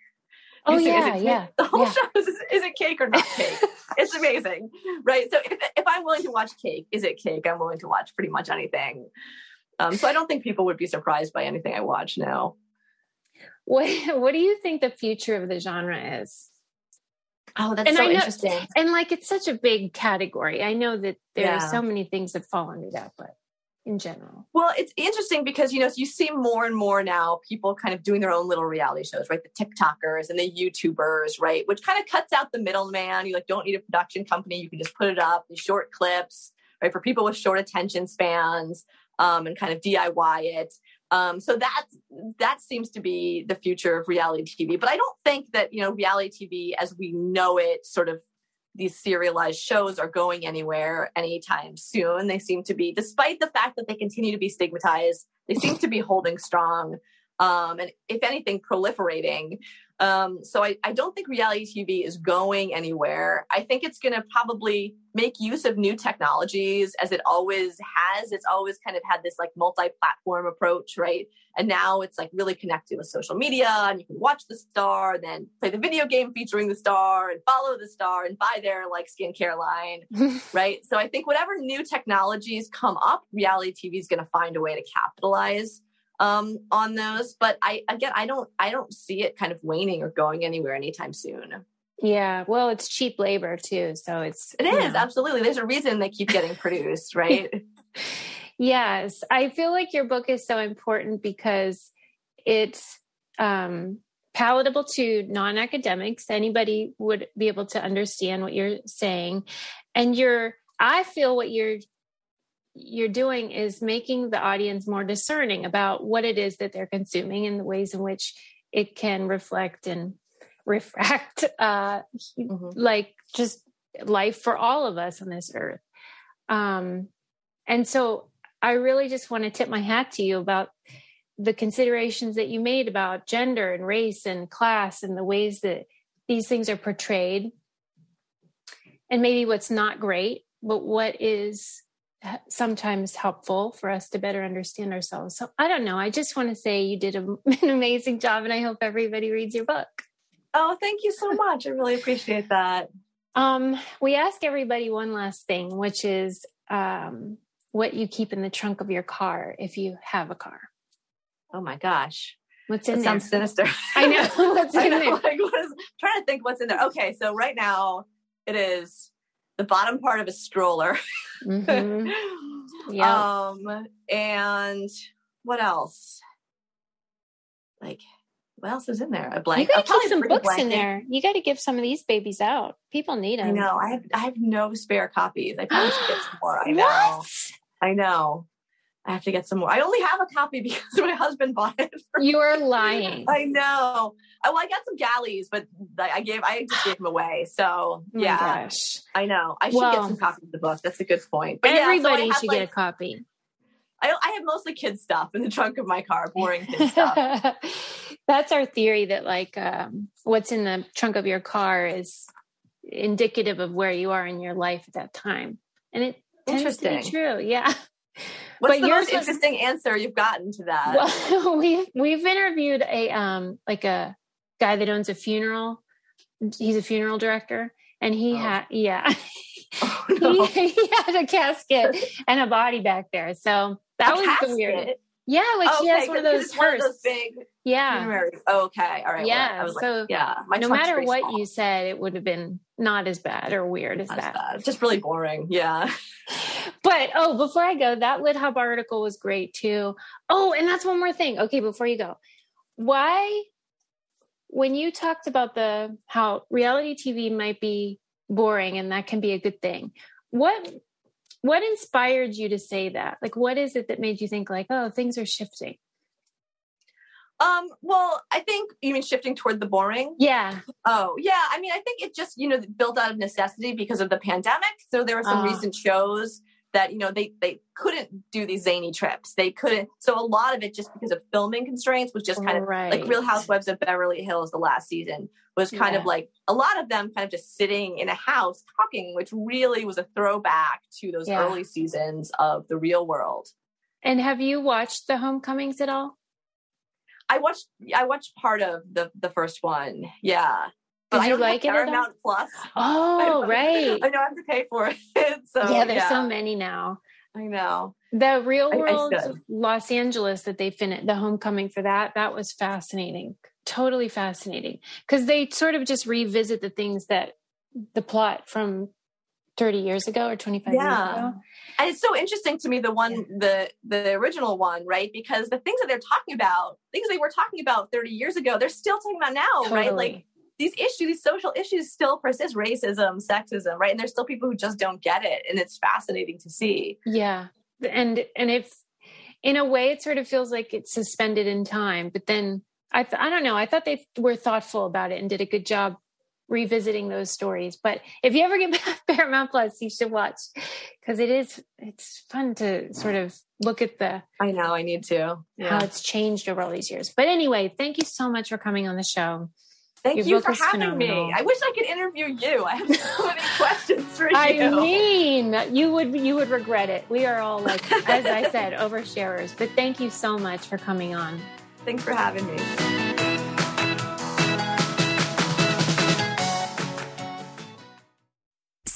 Oh yeah, yeah. The whole yeah. show is, is it cake or not cake? [LAUGHS] it's amazing, right? So if if I'm willing to watch cake, is it cake? I'm willing to watch pretty much anything. Um, so I don't think people would be surprised by anything I watch now. What [LAUGHS] What do you think the future of the genre is? Oh, that's and so know, interesting. And like, it's such a big category. I know that there yeah. are so many things that fall under that, but in general. Well, it's interesting because you know you see more and more now people kind of doing their own little reality shows, right? The TikTokers and the YouTubers, right? Which kind of cuts out the middleman. You like don't need a production company. You can just put it up, these short clips, right? For people with short attention spans um, and kind of DIY it. Um, so that that seems to be the future of reality TV. But I don't think that you know reality TV as we know it, sort of these serialized shows are going anywhere anytime soon. They seem to be, despite the fact that they continue to be stigmatized, they seem to be holding strong. Um, and if anything, proliferating. Um, so I, I don't think reality TV is going anywhere. I think it's going to probably make use of new technologies as it always has. It's always kind of had this like multi-platform approach, right? And now it's like really connected with social media and you can watch the star, then play the video game featuring the star and follow the star and buy their like skincare line, [LAUGHS] right? So I think whatever new technologies come up, reality TV is going to find a way to capitalize um, on those. But I again, I don't, I don't see it kind of waning or going anywhere anytime soon. Yeah, well, it's cheap labor too, so it's it is know. absolutely. There's a reason they keep getting produced, [LAUGHS] right? yes, I feel like your book is so important because it's um, palatable to non-academics. Anybody would be able to understand what you're saying, and you're. I feel what you're you're doing is making the audience more discerning about what it is that they're consuming and the ways in which it can reflect and [LAUGHS] refract uh mm-hmm. like just life for all of us on this earth um and so i really just want to tip my hat to you about the considerations that you made about gender and race and class and the ways that these things are portrayed and maybe what's not great but what is sometimes helpful for us to better understand ourselves. So I don't know. I just want to say you did a, [LAUGHS] an amazing job, and I hope everybody reads your book. Oh, thank you so much. I really appreciate that. Um, we ask everybody one last thing, which is um, what you keep in the trunk of your car if you have a car. Oh my gosh. What's in that there? Sounds sinister. I know. [LAUGHS] What's [LAUGHS] in know, there? Like, what is, trying to think what's in there. Okay, so right now it is the bottom part of a stroller. Mm-hmm. [LAUGHS] Yeah. Um, and what else? Like, what else is in there? A blanket. You got to keep some books blanket. in there. You got to give some of these babies out. People need them. I know. I have I have no spare copies. I probably should get some more. I know. What? I know. I have to get some more. I only have a copy [LAUGHS] because my husband bought it. you are lying. I know. Oh, well, I got some galleys, but I gave I just gave them away. So oh yeah, gosh. I know. I should well, get some copies of the book. That's a good point. But everybody yeah, so should like, get a copy. I, I have mostly kids stuff in the trunk of my car, [LAUGHS] boring kid stuff. That's our theory that like um, what's in the trunk of your car is indicative of where you are in your life at that time, and it tends to be true. Yeah. What's but the most interesting was, answer you've gotten to that? Well, [LAUGHS] we've we've interviewed a um like a guy that owns a funeral. He's a funeral director, and he oh. had yeah. [LAUGHS] Oh, no. [LAUGHS] he, he, had a casket and a body back there. So that a was casket? the weird. Yeah, like oh, she okay, has one of those one of those big. Yeah. Oh, okay. All right. Yeah. Well, so like, yeah. no matter what small. you said, it would have been not as bad or weird as not that. As just really boring. Yeah. [LAUGHS] but oh, before I go, that Lit Hub article was great too. Oh, and that's one more thing. Okay, before you go, why, when you talked about the how reality TV might be boring and that can be a good thing, what what inspired you to say that? Like, what is it that made you think like, oh, things are shifting? Um, well, I think you mean shifting toward the boring. Yeah. Oh, yeah. I mean, I think it just, you know, built out of necessity because of the pandemic. So there were some uh. recent shows that, you know, they they couldn't do these zany trips. They couldn't. So a lot of it just because of filming constraints was just kind of right. like Real Housewives of Beverly Hills the last season was kind yeah. of like a lot of them kind of just sitting in a house talking, which really was a throwback to those yeah. early seasons of the real world. And have you watched the homecomings at all? I watched I watched part of the the first one. Yeah. But Did you like it? Paramount Plus. [LAUGHS] Oh, I right. I don't have to pay for it. So yeah, there's yeah. so many now. I know. The Real World I, I Los Angeles that they finished the homecoming for that that was fascinating. Totally fascinating because they sort of just revisit the things that the plot from 30 years ago or 25 yeah. years ago. And it's so interesting to me the one yeah. the the original one, right? Because the things that they're talking about, things they were talking about 30 years ago, they're still talking about now, totally. right? Like these issues, these social issues still persist racism, sexism, right? And there's still people who just don't get it. And it's fascinating to see. Yeah. And, and if in a way it sort of feels like it's suspended in time, but then I, th- I don't know. I thought they were thoughtful about it and did a good job revisiting those stories. But if you ever get [LAUGHS] Paramount Plus, you should watch because it is it's fun to sort of look at the. I know I need to yeah. how it's changed over all these years. But anyway, thank you so much for coming on the show. Thank Your you for having phenomenal. me. I wish I could interview you. I have so many [LAUGHS] questions for you. I mean, you would you would regret it. We are all like, as I said, [LAUGHS] oversharers. But thank you so much for coming on. Thanks for having me.